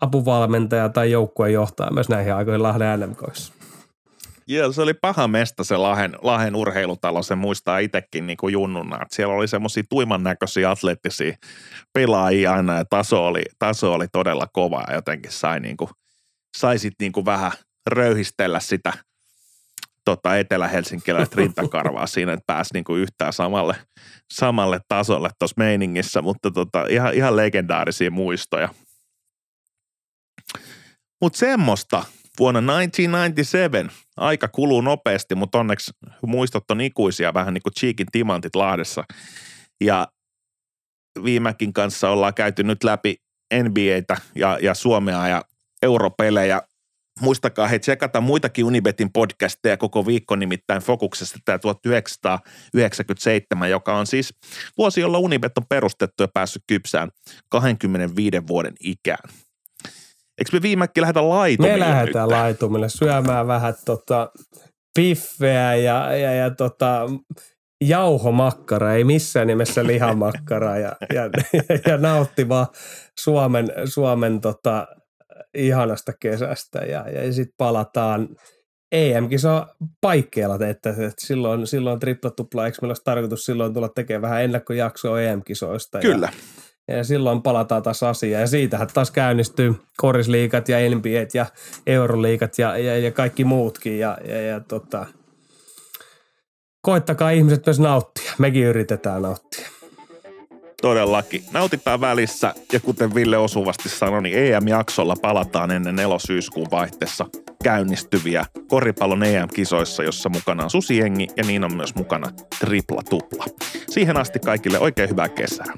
apuvalmentaja tai joukkueen johtaja myös näihin aikoihin Lahden NMKissa. Joo, se oli paha mesta se Lahen, Lahen urheilutalo, se muistaa itsekin niin kuin junnuna. Että siellä oli semmoisia tuiman näköisiä atleettisia pelaajia aina ja taso oli, taso oli todella kova ja jotenkin sai, niin kuin, sai sit niin kuin vähän röyhistellä sitä tota, etelä-helsinkiläistä rintakarvaa siinä, että pääsi niin kuin yhtään samalle, samalle tasolle tuossa meiningissä, mutta tota, ihan, ihan legendaarisia muistoja. Mutta semmoista vuonna 1997. Aika kuluu nopeasti, mutta onneksi muistot on ikuisia, vähän niin kuin Cheekin timantit Lahdessa. Ja Viimäkin kanssa ollaan käyty nyt läpi NBAtä ja, ja Suomea ja europelejä. Muistakaa hei tsekata muitakin Unibetin podcasteja koko viikko nimittäin Fokuksesta tämä 1997, joka on siis vuosi, jolla Unibet on perustettu ja päässyt kypsään 25 vuoden ikään. Eikö me viimekin lähdetä laitumille Me lähdetään nyt? laitumille syömään vähän tota piffeä ja, ja, ja tota, jauhomakkara, ei missään nimessä lihamakkara ja, ja, ja nauttimaan Suomen, Suomen tota, ihanasta kesästä ja, ja sitten palataan EM-kisa paikkeilla, että, että silloin, silloin tripla tupla, eikö meillä olisi tarkoitus silloin tulla tekemään vähän ennakkojaksoa EM-kisoista? Ja, Kyllä. ja silloin palataan taas asiaan. Ja siitähän taas käynnistyy korisliikat ja NBAt ja euroliikat ja, ja, ja kaikki muutkin. Ja, ja, ja tota, koittakaa ihmiset myös nauttia. Mekin yritetään nauttia. Todellakin. Nautitaan välissä ja kuten Ville osuvasti sanoi, niin EM-jaksolla palataan ennen elosyyskuun vaihteessa käynnistyviä koripallon EM-kisoissa, jossa mukana on Susiengi ja niin on myös mukana Tripla Tupla. Siihen asti kaikille oikein hyvää kesää.